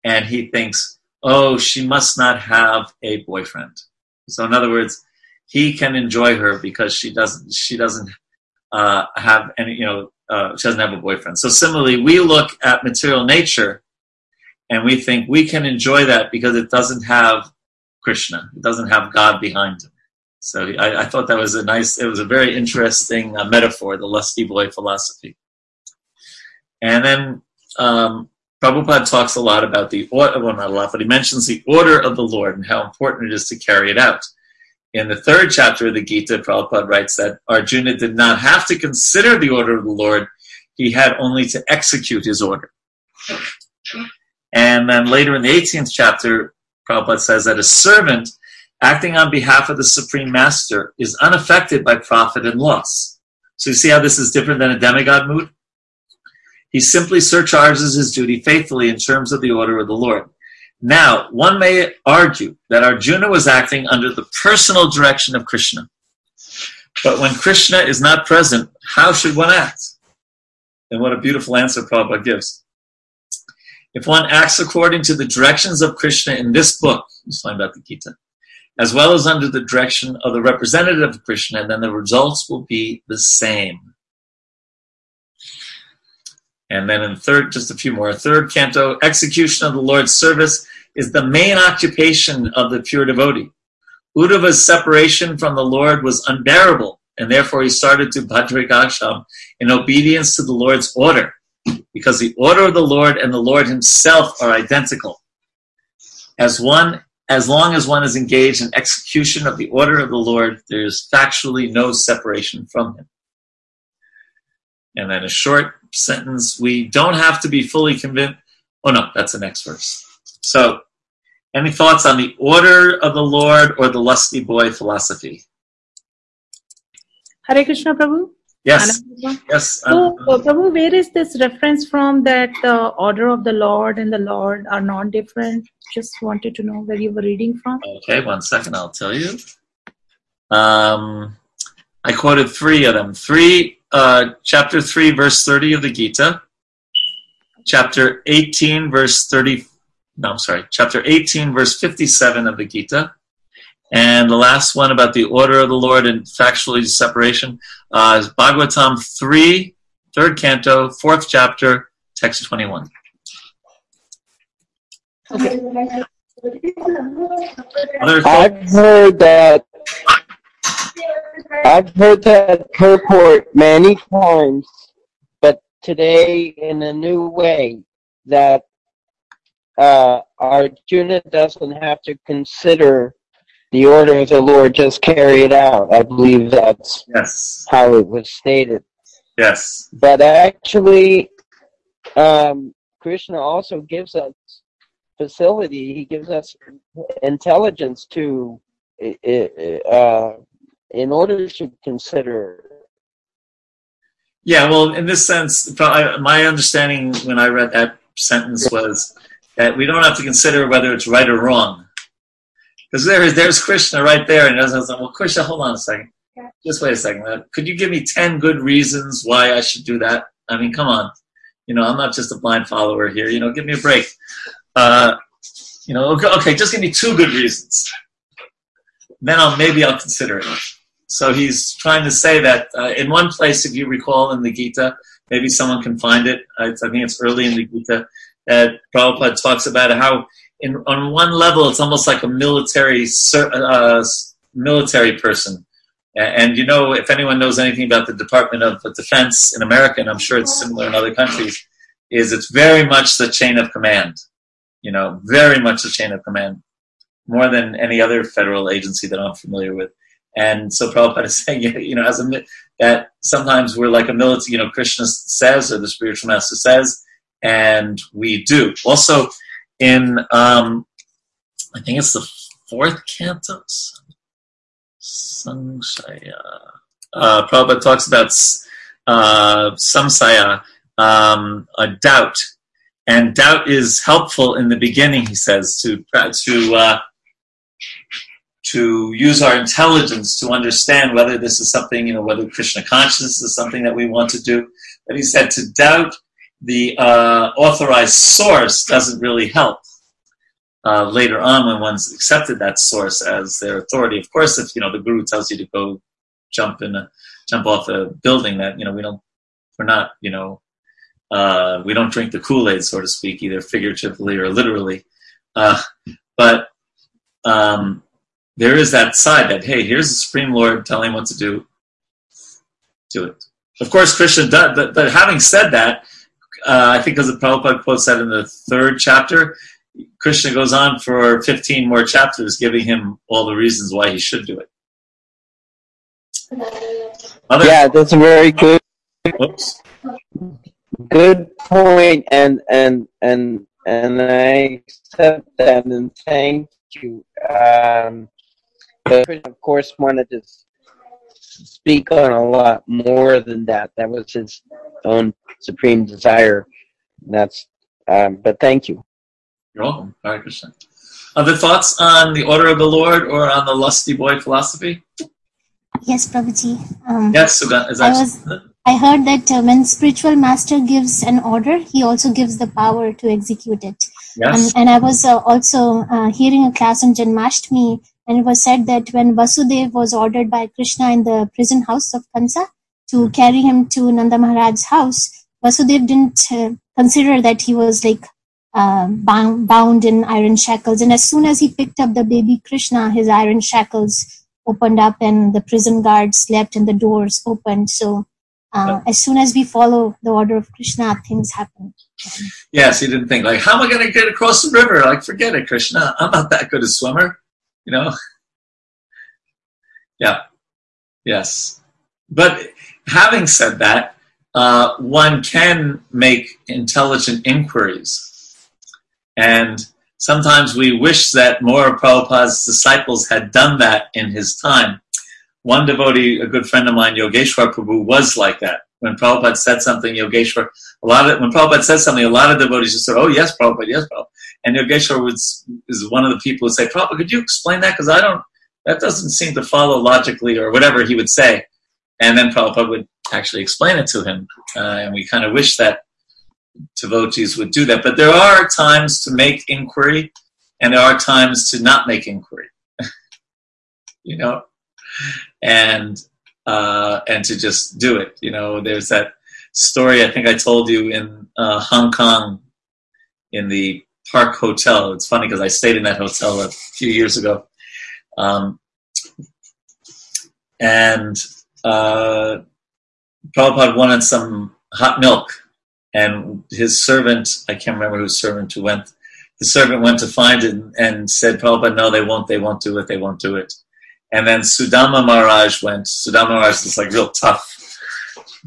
and he thinks, oh, she must not have a boyfriend. So in other words, he can enjoy her because she doesn't she doesn't uh, have any you know uh, she doesn't have a boyfriend. So similarly, we look at material nature and we think we can enjoy that because it doesn't have Krishna, it doesn't have God behind it. So I, I, thought that was a nice, it was a very interesting uh, metaphor, the lusty boy philosophy. And then um, Prabhupada talks a lot about the order, well, not a lot, but he mentions the order of the Lord and how important it is to carry it out. In the third chapter of the Gita, Prabhupada writes that Arjuna did not have to consider the order of the Lord, he had only to execute his order. And then later in the 18th chapter, Prabhupada says that a servant acting on behalf of the Supreme Master, is unaffected by profit and loss. So you see how this is different than a demigod mood? He simply surcharges his duty faithfully in terms of the order of the Lord. Now, one may argue that Arjuna was acting under the personal direction of Krishna. But when Krishna is not present, how should one act? And what a beautiful answer Prabhupada gives. If one acts according to the directions of Krishna in this book, he's talking about the Gita, as well as under the direction of the representative of Krishna, then the results will be the same. And then in third, just a few more. Third canto, execution of the Lord's service is the main occupation of the pure devotee. Uddhava's separation from the Lord was unbearable, and therefore he started to Badrikashram in obedience to the Lord's order, because the order of the Lord and the Lord himself are identical. As one as long as one is engaged in execution of the order of the Lord, there is factually no separation from Him. And then a short sentence we don't have to be fully convinced. Oh, no, that's the next verse. So, any thoughts on the order of the Lord or the lusty boy philosophy? Hare Krishna Prabhu. Yes, yes. So, uh, Prabhu, where is this reference from that the order of the Lord and the Lord are not different? Just wanted to know where you were reading from. Okay, one second, I'll tell you. Um, I quoted three of them. Three, uh, chapter 3, verse 30 of the Gita, chapter 18, verse 30, no, I'm sorry, chapter 18, verse 57 of the Gita, and the last one about the order of the Lord and factually separation uh, is Bhagavatam 3, third canto, fourth chapter, text 21. Other I've heard that. I've heard that purport many times, but today in a new way that uh, Arjuna doesn't have to consider the order of the Lord, just carry it out. I believe that's yes, how it was stated. yes. But actually, um, Krishna also gives us facility. He gives us intelligence to, uh, in order to consider. Yeah, well, in this sense, my understanding when I read that sentence was that we don't have to consider whether it's right or wrong. Because there is, there's Krishna right there, and he doesn't say, well, Krishna, hold on a second. Just wait a second. Uh, Could you give me 10 good reasons why I should do that? I mean, come on. You know, I'm not just a blind follower here. You know, give me a break. Uh, you know, okay, okay, just give me two good reasons. Then I'll maybe I'll consider it. So he's trying to say that uh, in one place, if you recall in the Gita, maybe someone can find it. I, I think it's early in the Gita that Prabhupada talks about how, in on one level, it's almost like a military uh, military person. And you know, if anyone knows anything about the Department of Defense in America, and I'm sure it's similar in other countries, is it's very much the chain of command. You know, very much the chain of command, more than any other federal agency that I'm familiar with. And so Prabhupada is saying, you know, as a that sometimes we're like a military, you know, Krishna says or the spiritual master says, and we do. Also, in um, I think it's the fourth canto, Samsaya. Uh, Prabhupada talks about uh, samsaya, um, a doubt, and doubt is helpful in the beginning. He says to to uh, to use our intelligence to understand whether this is something, you know, whether Krishna consciousness is something that we want to do. But he said to doubt the uh, authorized source doesn't really help. Uh, later on, when one's accepted that source as their authority, of course, if you know the guru tells you to go jump in, a, jump off a building, that you know we don't, we're not, you know, uh, we don't drink the Kool Aid, so to speak, either figuratively or literally. Uh, but um, there is that side that hey, here's the Supreme Lord telling what to do, do it. Of course, Krishna does, but, but having said that, uh, I think as the Prabhupada quotes that in the third chapter, Krishna goes on for 15 more chapters, giving him all the reasons why he should do it. Other, Yeah, that's a very good Whoops. good point, and and and and I accept that and thank you. Um, but of course, wanted to speak on a lot more than that. That was his own supreme desire. That's um, but thank you. You're welcome. Hare Krishna. Other thoughts on the order of the Lord or on the lusty boy philosophy? Yes, Prabhuji. Um, Yes, Suga- is I was- I heard that uh, when spiritual master gives an order, he also gives the power to execute it. yes? And, and I was uh, also uh, hearing a class on Janmashtami, and it was said that when Vasudev was ordered by Krishna in the prison house of Kansa to carry him to Nanda Maharaj's house, Vasudev didn't uh, consider that he was like uh, bound, bound in iron shackles. And as soon as he picked up the baby Krishna, his iron shackles opened up and the prison guards left and the doors opened. So uh, as soon as we follow the order of Krishna, things happen. Yes, he didn't think, like, how am I going to get across the river? Like, forget it, Krishna. I'm not that good a swimmer. You know? Yeah. Yes. But having said that, uh, one can make intelligent inquiries. And sometimes we wish that more of Prabhupada's disciples had done that in his time. one devotee, a good friend of mine, Yogeshwar Prabhu, was like that. When Prabhupada said something, Yogeshwar, a lot of when Prabhupada said something, a lot of devotees just said, "Oh yes, Prabhupada, yes, Prabhupada." And Yogeshwar was is one of the people who say, "Prabhupada, could you explain that? Because I don't, that doesn't seem to follow logically, or whatever he would say." And then Prabhupada would actually explain it to him, uh, and we kind of wish that devotees would do that. But there are times to make inquiry, and there are times to not make inquiry. you know, and uh, and to just do it. You know, there's that story I think I told you in uh, Hong Kong in the Park Hotel. It's funny because I stayed in that hotel a few years ago, um, and uh, Prabhupada wanted some hot milk, and his servant, I can't remember whose servant who went, the servant went to find it and said, Prabhupada, no, they won't, they won't do it, they won't do it. And then Sudama Maharaj went, Sudama Maharaj is like real tough,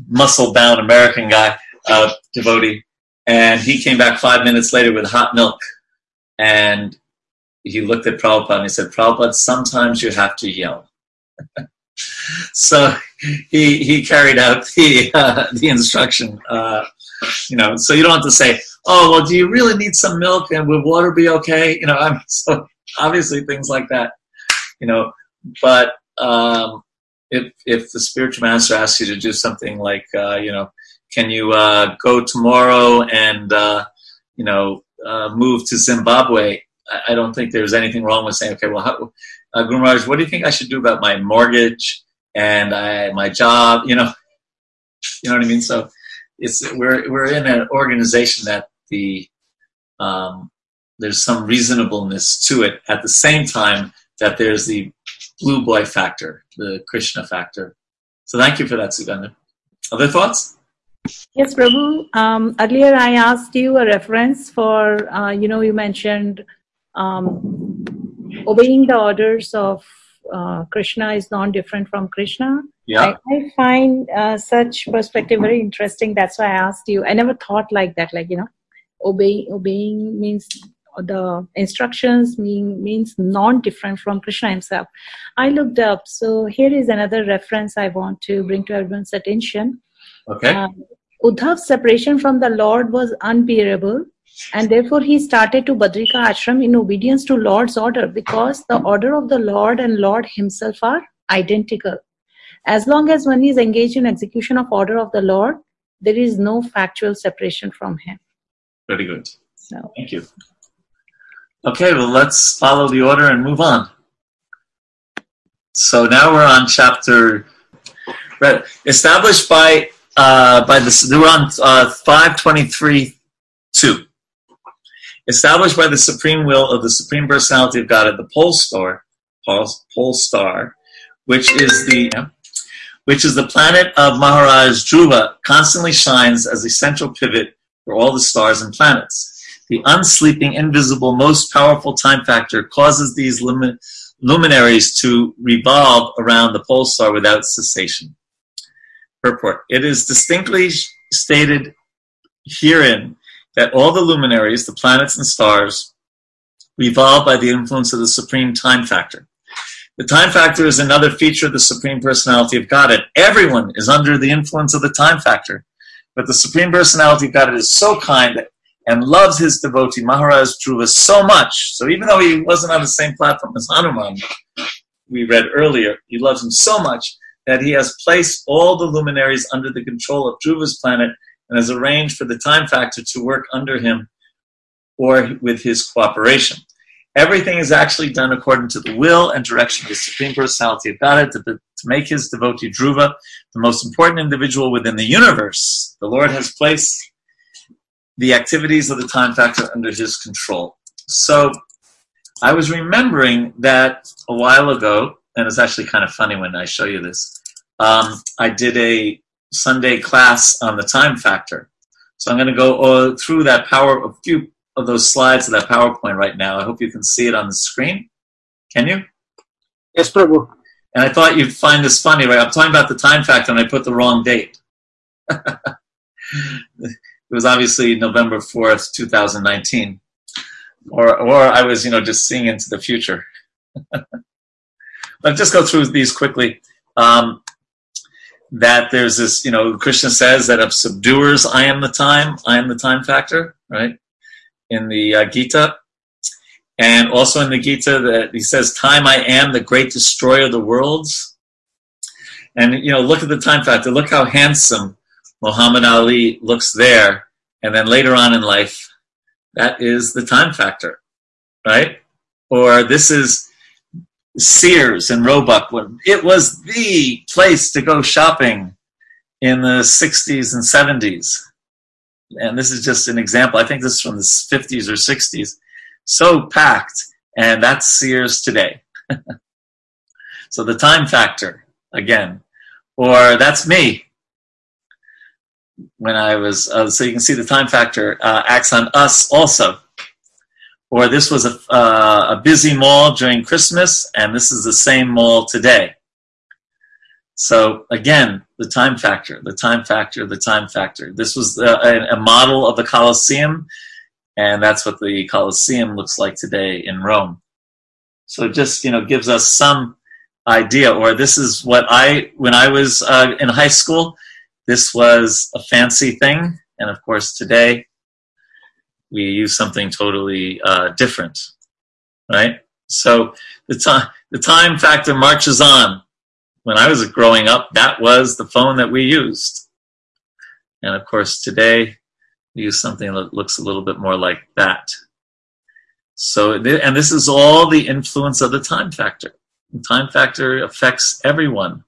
muscle bound American guy, uh, devotee. And he came back five minutes later with hot milk. And he looked at Prabhupada and he said, Prabhupada, sometimes you have to yell. so he he carried out the uh, the instruction. Uh, you know, so you don't have to say, "Oh, well, do you really need some milk? And would water be okay?" You know, I'm so obviously things like that. You know, but um, if if the spiritual master asks you to do something like, uh, you know, can you uh, go tomorrow and uh, you know uh, move to Zimbabwe? I, I don't think there's anything wrong with saying, okay, well, how, uh, Guru Maharaj, what do you think I should do about my mortgage and I, my job? You know, you know what I mean. So it's we're we're in an organization that the um, there's some reasonableness to it. At the same time, that there's the blue boy factor, the Krishna factor. So thank you for that, Sugandha. Other thoughts? Yes, Prabhu. Um, earlier, I asked you a reference for, uh, you know, you mentioned um, obeying the orders of uh, Krishna is non different from Krishna. Yeah. I, I find uh, such perspective very interesting. That's why I asked you. I never thought like that. Like, you know, obey, obeying means the instructions mean, means non different from Krishna himself. I looked up. So here is another reference I want to bring to everyone's attention. Okay. Uh, Uddhav's separation from the Lord was unbearable, and therefore he started to Badrika ashram in obedience to Lord's order because the order of the Lord and Lord himself are identical. As long as one is engaged in execution of order of the Lord, there is no factual separation from him. Very good. So Thank you. Okay, well, let's follow the order and move on. So now we're on chapter right, established by uh, by the we're on uh, five twenty three two. Established by the supreme will of the supreme personality of God at the pole star, pole, star, which is the which is the planet of Maharaj Dhruva, constantly shines as a central pivot for all the stars and planets. The unsleeping, invisible, most powerful time factor causes these lumi- luminaries to revolve around the pole star without cessation. Purport. It is distinctly stated herein that all the luminaries, the planets and stars, revolve by the influence of the supreme time factor. The time factor is another feature of the supreme personality of Godhead. Everyone is under the influence of the time factor. But the supreme personality of Godhead is so kind and loves his devotee Maharaj Dhruva so much. So even though he wasn't on the same platform as Hanuman, we read earlier, he loves him so much that he has placed all the luminaries under the control of Dhruva's planet and has arranged for the time factor to work under him or with his cooperation. Everything is actually done according to the will and direction of the Supreme Personality of Godhead to, to make his devotee Dhruva the most important individual within the universe. The Lord has placed the activities of the time factor under his control. So I was remembering that a while ago, and it's actually kind of funny when I show you this. Um, I did a Sunday class on the time factor. So I'm going to go uh, through that power, a few of those slides of that PowerPoint right now. I hope you can see it on the screen. Can you? Yes, Prabhu. And I thought you'd find this funny, right? I'm talking about the time factor and I put the wrong date. it was obviously November 4th, 2019. Or, or I was, you know, just seeing into the future. but just go through these quickly. um, that there's this, you know, Krishna says that of subduers, I am the time, I am the time factor, right? In the uh, Gita. And also in the Gita that he says, time I am the great destroyer of the worlds. And, you know, look at the time factor. Look how handsome Muhammad Ali looks there. And then later on in life, that is the time factor, right? Or this is Sears and Roebuck. It was the place to go shopping in the 60s and 70s. And this is just an example. I think this is from the 50s or 60s. So packed. And that's Sears today. so the time factor, again. Or that's me when I was, uh, so you can see the time factor uh, acts on us also or this was a, uh, a busy mall during Christmas, and this is the same mall today. So again, the time factor, the time factor, the time factor. This was a, a, model of the Colosseum, and that's what the Colosseum looks like today in Rome. So it just you know gives us some idea. Or this is what I when I was uh, in high school, this was a fancy thing, and of course today we use something totally uh, different, right? So the time the time factor marches on. When I was growing up, that was the phone that we used, and of course today we use something that looks a little bit more like that. So, and this is all the influence of the time factor. The time factor affects everyone.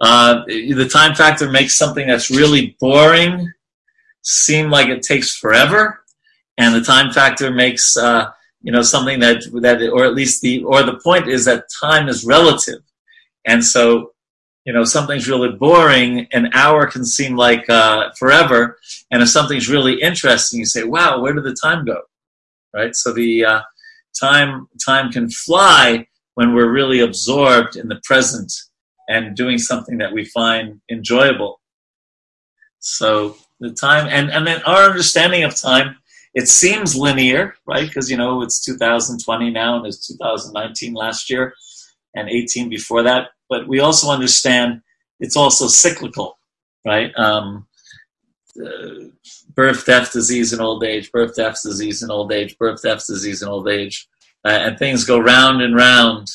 Uh, the time factor makes something that's really boring seem like it takes forever and the time factor makes uh, you know something that that or at least the or the point is that time is relative. And so you know something's really boring an hour can seem like uh, forever. And if something's really interesting you say wow where did the time go? Right? So the uh, time time can fly when we're really absorbed in the present and doing something that we find enjoyable. So the time and and then our understanding of time it seems linear, right? Because you know it's 2020 now, and it's 2019 last year, and 18 before that. But we also understand it's also cyclical, right? Um, uh, birth, death, disease, and old age. Birth, death, disease, and old age. Birth, death, disease, and old age. Uh, and things go round and round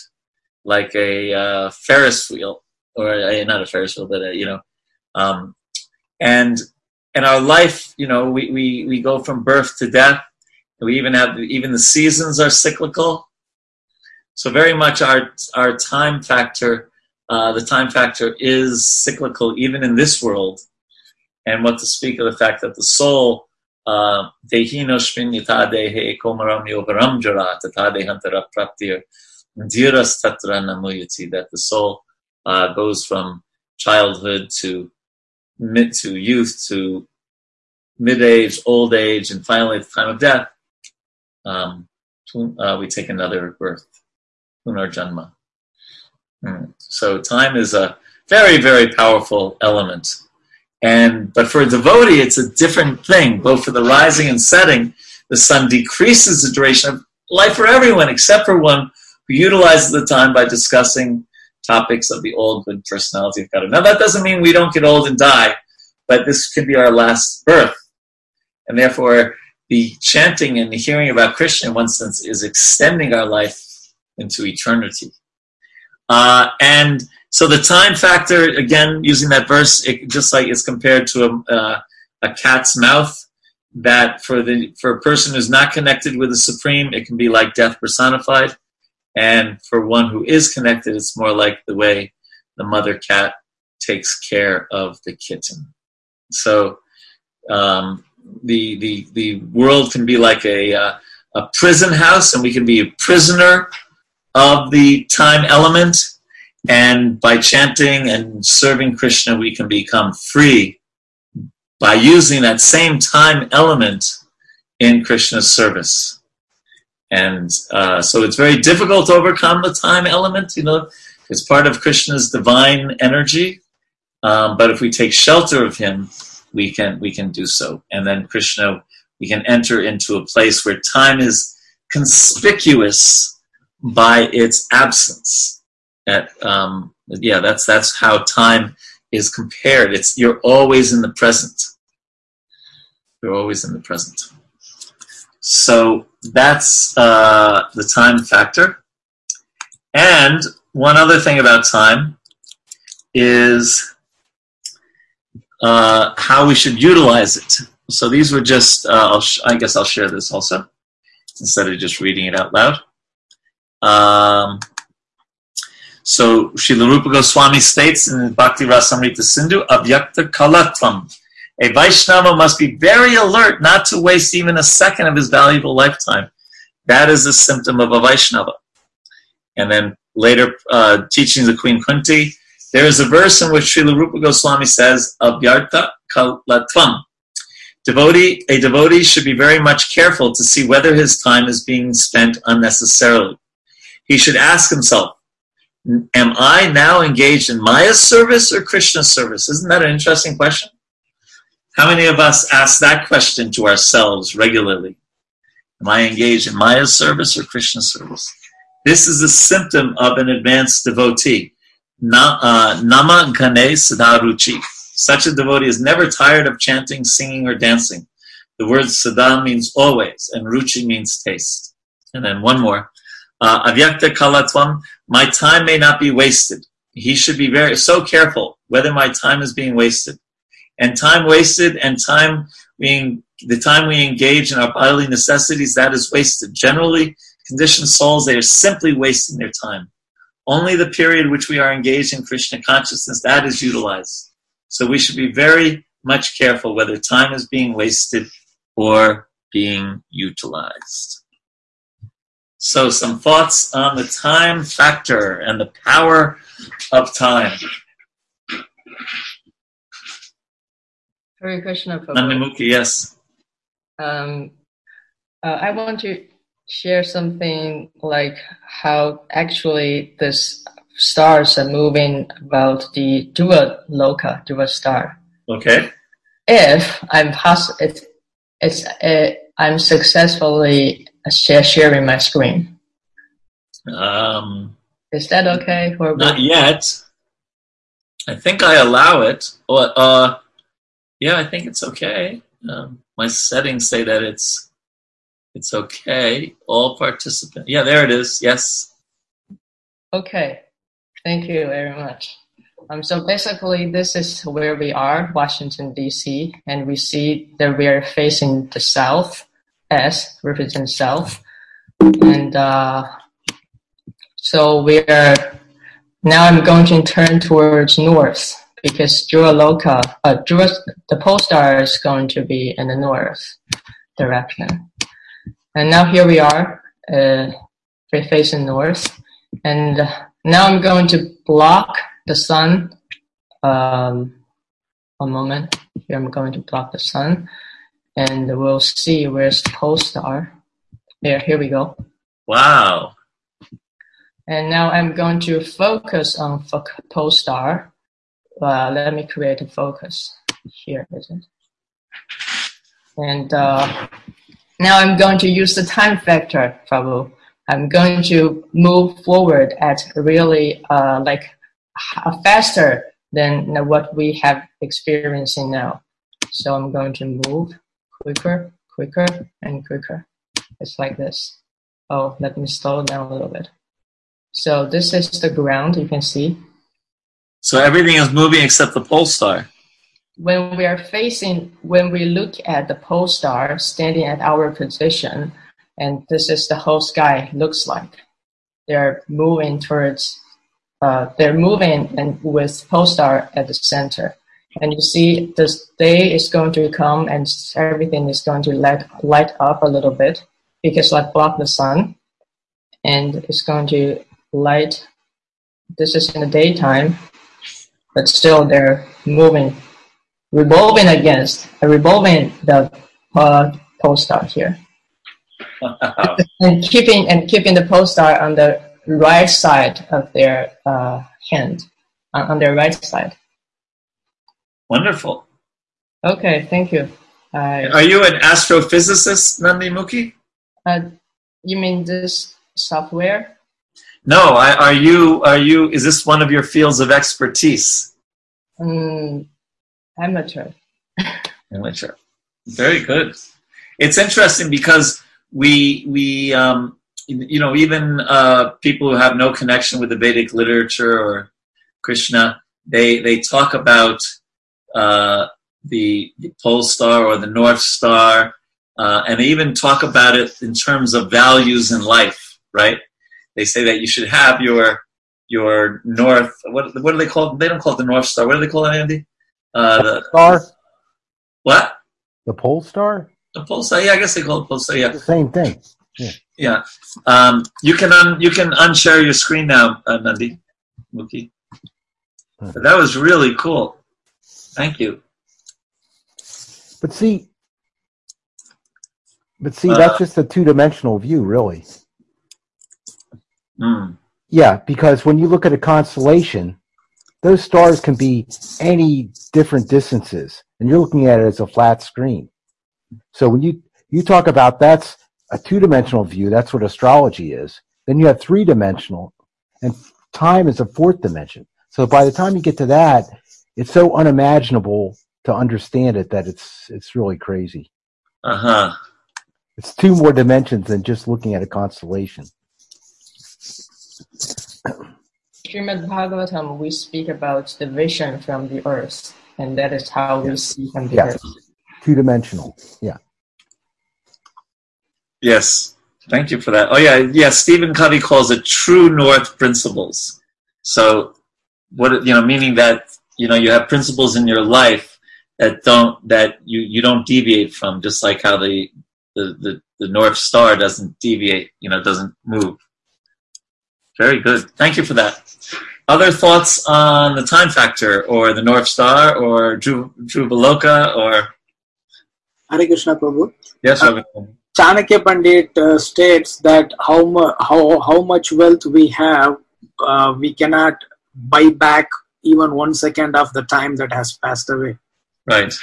like a uh, Ferris wheel, or a, not a Ferris wheel, but a, you know. Um, and and our life, you know, we, we, we go from birth to death. We even have even the seasons are cyclical. So very much our our time factor, uh, the time factor is cyclical even in this world. And what to speak of the fact that the soul uh, that the soul uh, goes from childhood to mid to youth to mid age, old age, and finally at the time of death, um, uh, we take another birth, punarjanma. Mm. So time is a very, very powerful element. And but for a devotee, it's a different thing. Both for the rising and setting, the sun decreases the duration of life for everyone, except for one who utilizes the time by discussing topics of the old good personality of God. Now, that doesn't mean we don't get old and die, but this could be our last birth. And therefore, the chanting and the hearing about Krishna, in one sense, is extending our life into eternity. Uh, and so the time factor, again, using that verse, it, just like it's compared to a, uh, a cat's mouth, that for the for a person who's not connected with the Supreme, it can be like death personified. And for one who is connected, it's more like the way the mother cat takes care of the kitten. So um, the, the, the world can be like a, uh, a prison house, and we can be a prisoner of the time element. And by chanting and serving Krishna, we can become free by using that same time element in Krishna's service. And uh, so it's very difficult to overcome the time element, you know, it's part of Krishna's divine energy. Um, but if we take shelter of him, we can we can do so. And then Krishna, we can enter into a place where time is conspicuous by its absence. That um, Yeah, that's that's how time is compared. It's you're always in the present. You're always in the present. So that's uh, the time factor. And one other thing about time is uh, how we should utilize it. So these were just, uh, i guess I'll share this also instead of just reading it out loud. Um, so Srila Rupa Goswami states in Bhakti Rasamrita Sindhu, Avyartha Kalatvam. A Vaishnava must be very alert not to waste even a second of his valuable lifetime. That is a symptom of a Vaishnava. And then later, uh, teachings of Queen Kunti, there is a verse in which Srila Rupa Goswami says, Avyartha Kalatvam. Devotee, a devotee should be very much careful to see whether his time is being spent unnecessarily. He should ask himself, am I now engaged in Maya's service or Krishna's service? Isn't that an interesting question? How many of us ask that question to ourselves regularly? Am I engaged in Maya's service or Krishna's service? This is a symptom of an advanced devotee. Uh, nama Gane Sadaruchi. Such a devotee is never tired of chanting, singing, or dancing. The word sada means always, and ruchi means taste. And then one more. Uh, avyartha kalatvam, my time may not be wasted. He should be very so careful whether my time is being wasted. And time wasted and time being the time we engage in our bodily necessities, that is wasted. Generally, conditioned souls, they are simply wasting their time. Only the period which we are engaged in Krishna consciousness, that is utilized. So we should be very much careful whether time is being wasted or being utilized. So, some thoughts on the time factor and the power of time. Hare Krishna. Nandimukhi, yes. Um, uh, I want to share something like how actually this stars are moving about the Dhruva Loka, Dhruva star. Okay. If I'm poss- it's, it's uh, I'm successfully share, sharing my screen. Um, Is that okay? Not yet. I think I allow it. Or, uh, yeah, I think it's okay. Um, my settings say that it's it's okay. All participants. Yeah, there it is. Yes. Okay. Thank you very much. Um, so basically, this is where we are, Washington D.C., and we see that we are facing the south. S represents south, and uh, so we are now. I'm going to turn towards north because Dhruva Loka, uh, Dhruva, the pole star is going to be in the north direction. And now here we are, uh, we're facing north, and now I'm going to block the sun. Um, one moment. Here I'm going to block the sun, and we'll see where's the pole star. There, here we go. Wow. And now I'm going to focus on pole star. Uh, let me create a focus. Here is it. And uh, now I'm going to use the time factor, Prabhu. I'm going to move forward at really uh, like faster than what we have experiencing now. So I'm going to move quicker, quicker, and quicker. It's like this. Oh, let me slow down a little bit. So this is the ground you can see. So everything is moving except the pole star. When we are facing, when we look at the pole star standing at our position, and this is the whole sky looks like. They're moving towards, uh, they're moving and with pole star at the center. And you see this day is going to come and everything is going to light, light up a little bit because like block the sun and it's going to light. This is in the daytime, but still they're moving, revolving against, uh, revolving the uh, pole star here and keeping and keeping the pole star on the right side of their uh, hand, on, on their right side. Wonderful. Okay, thank you. I, Are you an astrophysicist, Nandi Mukhi? uh, you mean this software? No, I, are you? Are you? Is this one of your fields of expertise? Mm, amateur. Amateur. Very good. It's interesting because we we um, you know even uh, people who have no connection with the Vedic literature or Krishna, they they talk about uh, the, the pole star or the north star, uh, and they even talk about it in terms of values in life. Right? They say that you should have your your north. What what do they call? it? They don't call it the north star. What do they call it, Andy? Uh, the Star, what? the pole star, The pole star? Yeah, I guess they call it pole star. Yeah. the same thing. Yeah. Um, you can un, you can unshare your screen now, uh, Nandi. Mookie. But that was really cool. Thank you. But see, but see, Uh, that's just a two-dimensional view, really. Mm. Yeah, because when you look at a constellation, those stars can be any different distances, and you're looking at it as a flat screen. So when you you talk about that's a two-dimensional view, that's what astrology is. Then you have three-dimensional, and time is a fourth dimension. So by the time you get to that, it's so unimaginable to understand it that it's it's really crazy. Uh huh. It's two more dimensions than just looking at a constellation. Srimad Bhagavatam, we speak about the vision from the earth, and that is how we see from the Yeah. earth. Two dimensional. Yeah. Yes. Thank you for that. Oh yeah, yeah. Stephen Covey calls it true north principles. So, what you know, meaning that you know you have principles in your life that don't that you you don't deviate from, just like how the the the, the north star doesn't deviate. You know, doesn't move. Very good. Thank you for that. Other thoughts on the time factor, or the north star, or Baloka, or Hare Krishna Prabhu. yes, Ravi? Chanakya Pandit uh, states that how, mu- how, how much wealth we have, uh, we cannot buy back even one second of the time that has passed away. Right.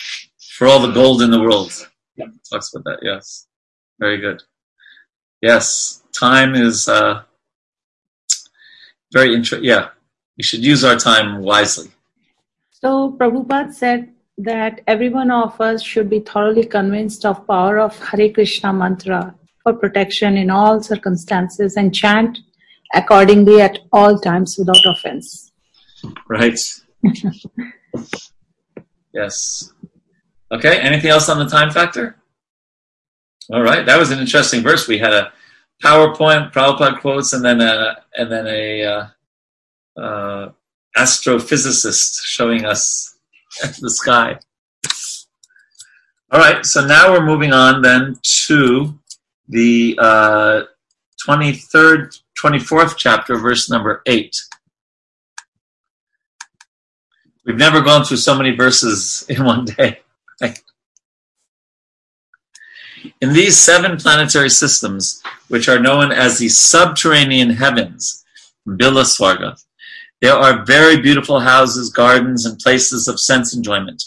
For all the gold in the world. Yeah. Talks about that, yes. Very good. Yes. Time is uh, very interesting. Yeah. We should use our time wisely. So Prabhupada said that every one of us should be thoroughly convinced of power of Hare Krishna mantra for protection in all circumstances and chant accordingly at all times without offense. Right? yes. Okay. Anything else on the time factor? All right. That was an interesting verse. We had a PowerPoint, Prabhupada quotes, and then a, and then a uh, uh, astrophysicist showing us the sky. All right. So now we're moving on then to the uh, 23rd, 24th chapter, verse number 8. We've never gone through so many verses in one day. In these seven planetary systems, which are known as the subterranean heavens, Bilaswarga, there are very beautiful houses, gardens, and places of sense enjoyment,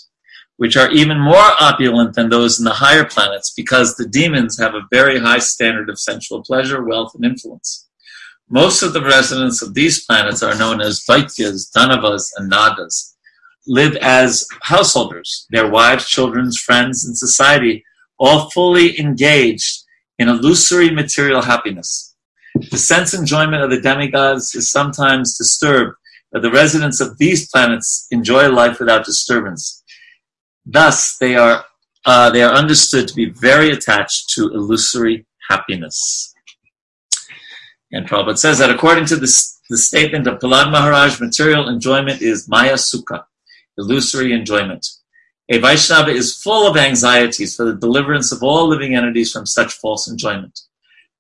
which are even more opulent than those in the higher planets because the demons have a very high standard of sensual pleasure, wealth, and influence. Most of the residents of these planets are known as Daityas, Danavas, and Nagas, live as householders, their wives, children, friends, and society, all fully engaged in illusory material happiness. The sense enjoyment of the demigods is sometimes disturbed, but the residents of these planets enjoy life without disturbance. Thus, they are uh, they are understood to be very attached to illusory happiness. And Prabhupada says that according to the statement of Prahlad Maharaj, material enjoyment is Maya Sukha, illusory enjoyment. A Vaishnava is full of anxieties for the deliverance of all living entities from such false enjoyment.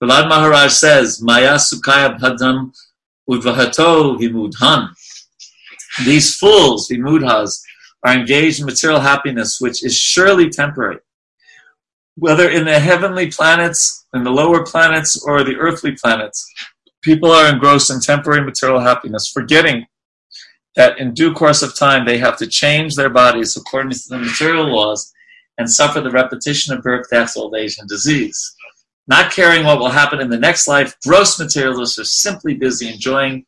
Prahlad Maharaj says, Maya Sukhaya Bharam Udvahato Vimudhan. These fools, Vimudhas, are engaged in material happiness, which is surely temporary. Whether in the heavenly planets, in the lower planets, or the earthly planets, people are engrossed in temporary material happiness, forgetting that in due course of time they have to change their bodies according to the material laws and suffer the repetition of birth, death, old age, and disease. not caring what will happen in the next life, gross materialists are simply busy enjoying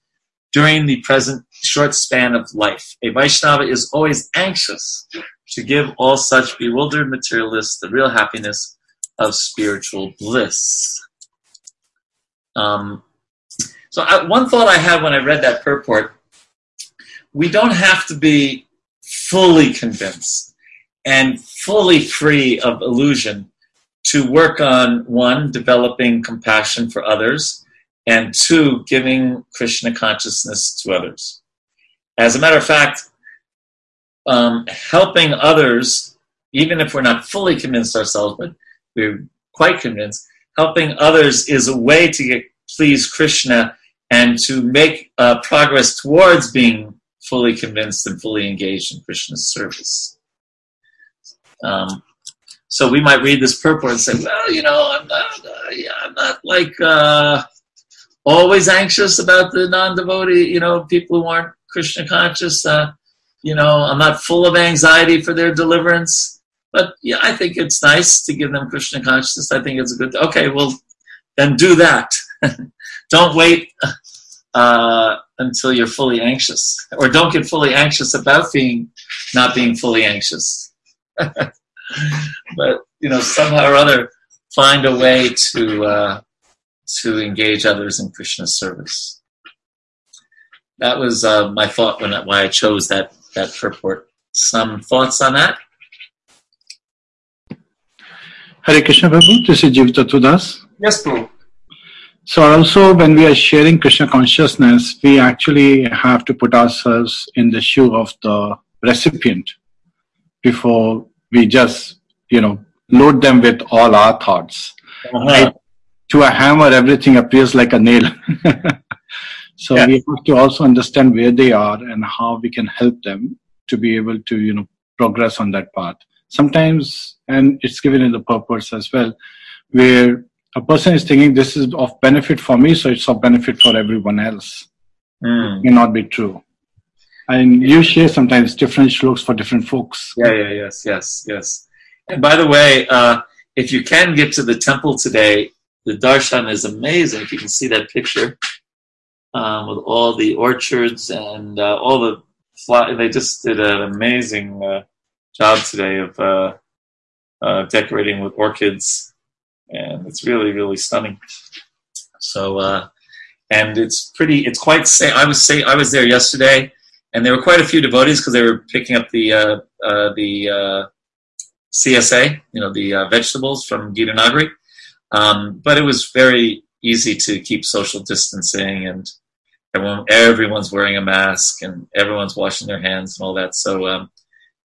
during the present short span of life. A Vaishnava is always anxious to give all such bewildered materialists the real happiness of spiritual bliss. Um, so, I, one thought I had when I read that purport we don't have to be fully convinced and fully free of illusion to work on one, developing compassion for others, and two, giving Krishna consciousness to others. As a matter of fact, um, helping others, even if we're not fully convinced ourselves, but we're quite convinced, helping others is a way to get please Krishna and to make uh, progress towards being fully convinced and fully engaged in Krishna's service. Um, so we might read this purport and say, well, you know, I'm not, uh, yeah, I'm not like uh, always anxious about the non-devotee, you know, people who aren't Krishna conscious. Uh, you know, I'm not full of anxiety for their deliverance. But yeah, I think it's nice to give them Krishna consciousness. I think it's a good. Okay, well, then do that. Don't wait uh, until you're fully anxious, or don't get fully anxious about being not being fully anxious. but you know, somehow or other, find a way to uh, to engage others in Krishna's service. That was uh, my thought when why I chose that that purport. Some thoughts on that? Hare Krishna Prabhu, this is Jiv Das. Yes, Prabhu. So also when we are sharing Krishna consciousness, we actually have to put ourselves in the shoe of the recipient before we just, you know, load them with all our thoughts. Uh-huh. Right? To a hammer, everything appears like a nail. so yeah. we have to also understand where they are and how we can help them to be able to, you know, progress on that path. Sometimes, and it's given in the purpose as well, where a person is thinking this is of benefit for me, so it's of benefit for everyone else. Mm. It may not be true. And you share sometimes different looks for different folks. Yeah, yeah, yes, yes, yes. And by the way, uh, if you can get to the temple today, the darshan is amazing. If you can see that picture um, with all the orchards and uh, all the fly, they just did an amazing uh, job today of uh, uh, decorating with orchids and it's really really stunning. So uh, and it's pretty. It's quite. Say I was say I was there yesterday, and there were quite a few devotees because they were picking up the uh, uh, the uh, CSA, you know, the uh, vegetables from Gitanagari. Um, but it was very easy to keep social distancing and everyone everyone's wearing a mask and everyone's washing their hands and all that. So um,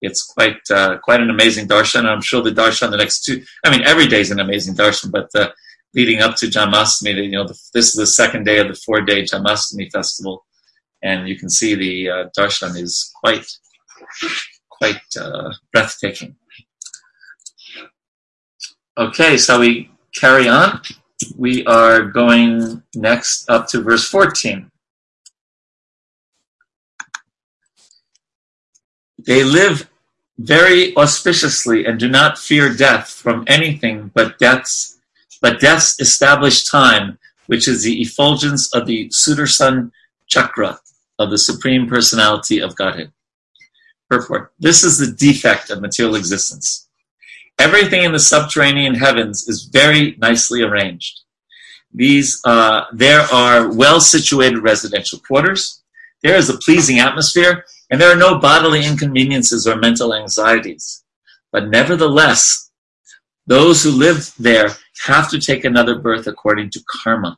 it's quite uh, quite an amazing darshan. I'm sure the darshan the next two. I mean, every day is an amazing darshan, but uh, leading up to Janmashtami, you know, the, this is the second day of the four day Janmashtami festival, and you can see the uh, darshan is quite quite uh, breathtaking. Okay, so we carry on. We are going next up to verse 14. They live very auspiciously and do not fear death from anything but death's but death's established time, which is the effulgence of the Sudarshan chakra of the Supreme Personality of Godhead. Purport. This is the defect of material existence. Everything in the subterranean heavens is very nicely arranged. These, uh, there are well situated residential quarters. There is a pleasing atmosphere and there are no bodily inconveniences or mental anxieties. But nevertheless, those who live there have to take another birth according to karma.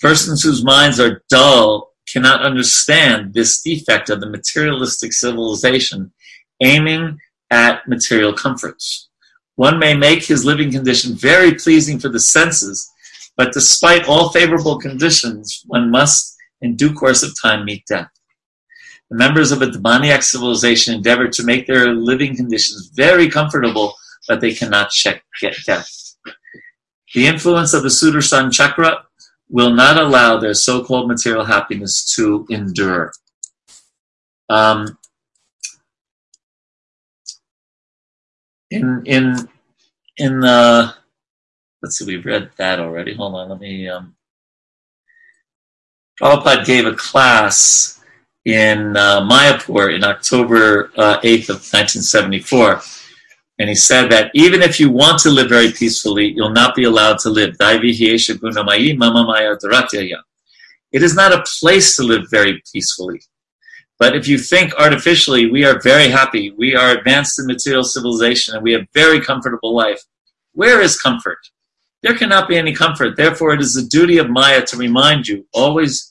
Persons whose minds are dull cannot understand this defect of the materialistic civilization aiming at material comforts. One may make his living condition very pleasing for the senses, but despite all favorable conditions, one must, in due course of time, meet death. The members of a demoniac civilization endeavor to make their living conditions very comfortable, but they cannot check, get death. The influence of the Sudarshan chakra will not allow their so-called material happiness to endure. Um, in in in the let's see, we've read that already. Hold on, let me. Um, Prabhupada gave a class in uh, Mayapur in October uh, 8th of 1974. And he said that even if you want to live very peacefully, you'll not be allowed to live. It is not a place to live very peacefully. But if you think artificially, we are very happy, we are advanced in material civilization, and we have very comfortable life. Where is comfort? There cannot be any comfort. Therefore, it is the duty of Maya to remind you, always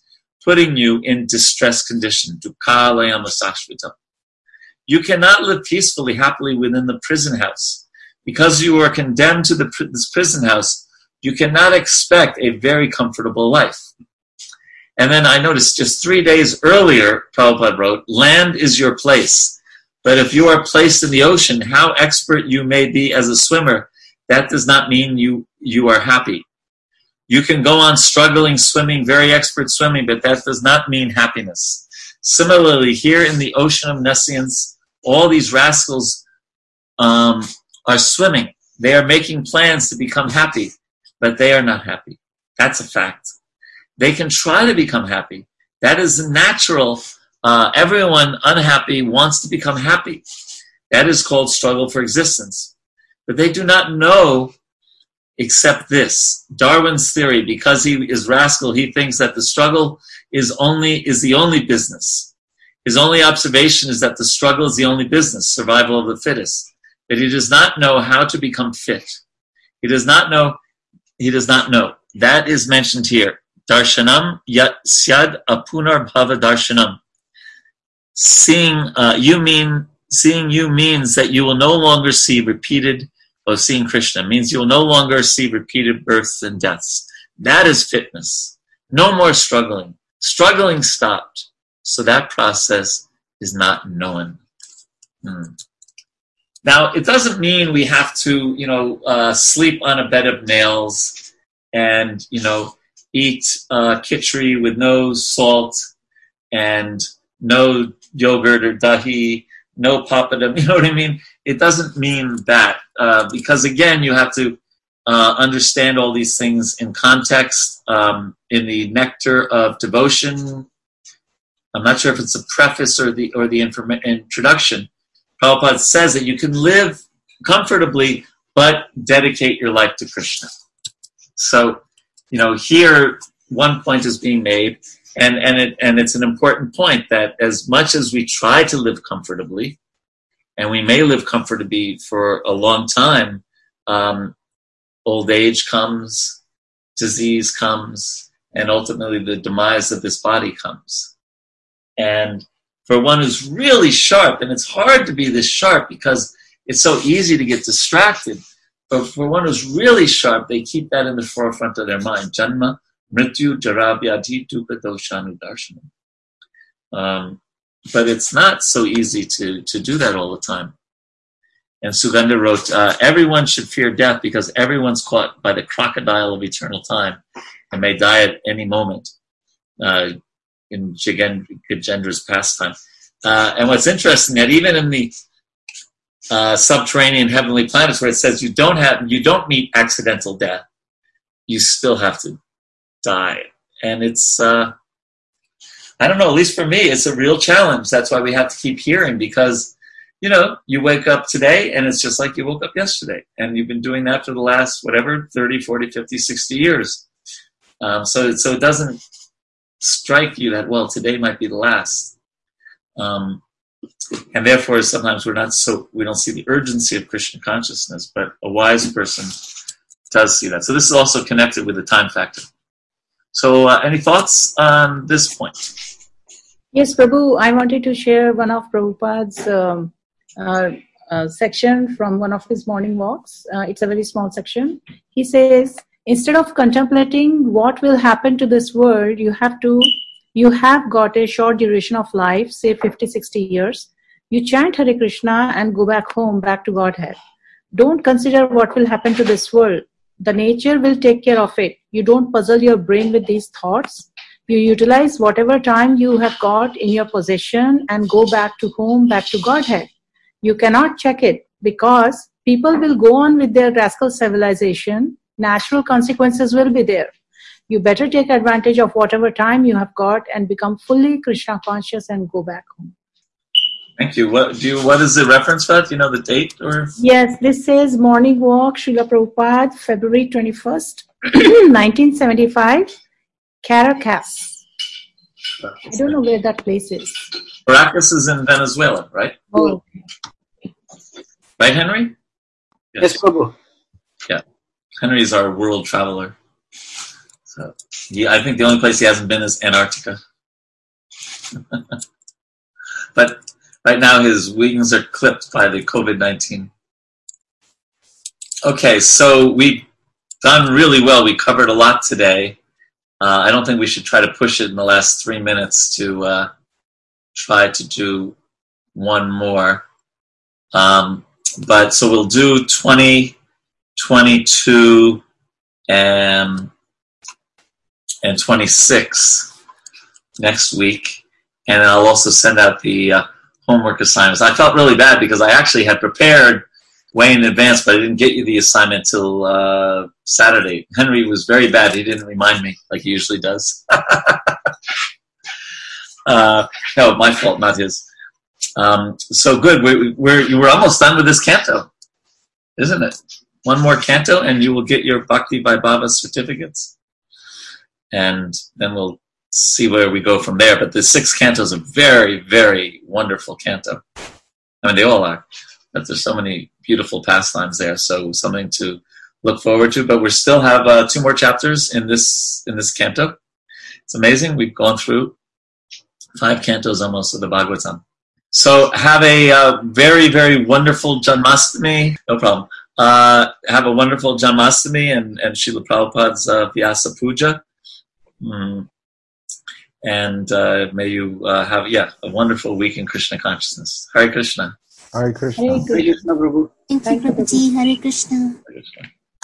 putting you in distress condition. You cannot live peacefully, happily within the prison house. Because you are condemned to the, this prison house, you cannot expect a very comfortable life. And then I noticed just three days earlier, Prabhupada wrote, land is your place. But if you are placed in the ocean, how expert you may be as a swimmer, that does not mean you, you are happy. You can go on struggling, swimming, very expert swimming, but that does not mean happiness. Similarly, here in the ocean of nescience, all these rascals um, are swimming. They are making plans to become happy, but they are not happy. That's a fact. They can try to become happy. That is natural. Uh, everyone unhappy wants to become happy. That is called struggle for existence. But they do not know except this. Darwin's theory, because he is rascal, he thinks that the struggle is only is the only business. His only observation is that the struggle is the only business, survival of the fittest. That he does not know how to become fit. He does not know. He does not know. That is mentioned here. Darshanam yat syad apunar bhava darshanam. Seeing uh, you mean seeing you means that you will no longer see repeated or seeing Krishna means you will no longer see repeated births and deaths. That is fitness. No more struggling. Struggling stopped. So that process is not known. Hmm. Now, it doesn't mean we have to, you know, uh, sleep on a bed of nails and, you know, eat uh, with no salt and no yogurt or dahi, no papadum. You know what I mean? It doesn't mean that uh, because again, you have to uh, understand all these things in context. Um, in the nectar of devotion, I'm not sure if it's the preface or the or the introduction. Prabhupada says that you can live comfortably, but dedicate your life to Krishna. So you know, here one point is being made, and and it and it's an important point that as much as we try to live comfortably, and we may live comfortably for a long time, um, old age comes, disease comes, and ultimately the demise of this body comes. And for one who's really sharp, and it's hard to be this sharp because it's so easy to get distracted. But for one who's really sharp, they keep that in the forefront of their mind. Janma, Mrityu, Jaravyadhi, Dukkha, Doshanu, Darshanam. Um, but it's not so easy to, to do that all the time. And Sugandha wrote, uh, everyone should fear death because everyone's caught by the crocodile of eternal time and may die at any moment uh, in Gajendra's pastime. Uh, and what's interesting that even in the uh, subterranean heavenly planets where it says you don't have you don't meet accidental death you still have to die and it's uh, i don't know at least for me it's a real challenge that's why we have to keep hearing because you know you wake up today and it's just like you woke up yesterday and you've been doing that for the last whatever 30 40 50 60 years um, so so it doesn't strike you that well today might be the last um, and therefore sometimes we're not so we don't see the urgency of Krishna consciousness, but a wise person does see that. So this is also connected with the time factor. So, uh, any thoughts on this point? Yes, Prabhu, I wanted to share one of Prabhupada's um, uh, uh, section from one of his morning walks. Uh, it's a very small section. He says, instead of contemplating what will happen to this world, you have to you have got a short duration of life, say 50, 60 years. You chant Hare Krishna and go back home, back to Godhead. Don't consider what will happen to this world. The nature will take care of it. You don't puzzle your brain with these thoughts. You utilize whatever time you have got in your possession and go back to home, back to Godhead. You cannot check it because people will go on with their rascal civilization natural consequences will be there. You better take advantage of whatever time you have got and become fully Krishna conscious and go back home. Thank you. What do you? What is the reference for that? Do you know the date or? Yes, this says Morning Walk, Srila Prabhupada, February 21st, 1975, Caracas. I don't know where that place is. Caracas is in Venezuela, right? Oh, Right, Henry? Yes, Prabhu. Henry is our world traveler. So he, I think the only place he hasn't been is Antarctica. but right now his wings are clipped by the COVID 19. Okay, so we've done really well. We covered a lot today. Uh, I don't think we should try to push it in the last three minutes to uh, try to do one more. Um, but so we'll do 20, 22, and, and 26 next week. And I'll also send out the uh, homework assignments. I felt really bad because I actually had prepared way in advance, but I didn't get you the assignment till uh, Saturday. Henry was very bad. He didn't remind me like he usually does. uh, no, my fault, not his. Um, so good. We're, we're, we're almost done with this canto, isn't it? One more canto, and you will get your Bhakti Vaibhava certificates. And then we'll see where we go from there. But the six cantos are very, very wonderful canto. I mean, they all are. But there's so many beautiful pastimes there, so something to look forward to. But we still have uh, two more chapters in this in this canto. It's amazing. We've gone through five cantos almost of the Bhagavatam. So have a uh, very, very wonderful Janmashtami. No problem. Uh, have a wonderful Janmashtami and, and Srila Prabhupada's uh, Vyasa Puja. Mm. And uh, may you uh, have, yeah, a wonderful week in Krishna consciousness. Hare Krishna. Hare Krishna. Hare Hare Krishna, Prabhu. Thank you, Prabhuji. Hare Krishna. Hare Krishna.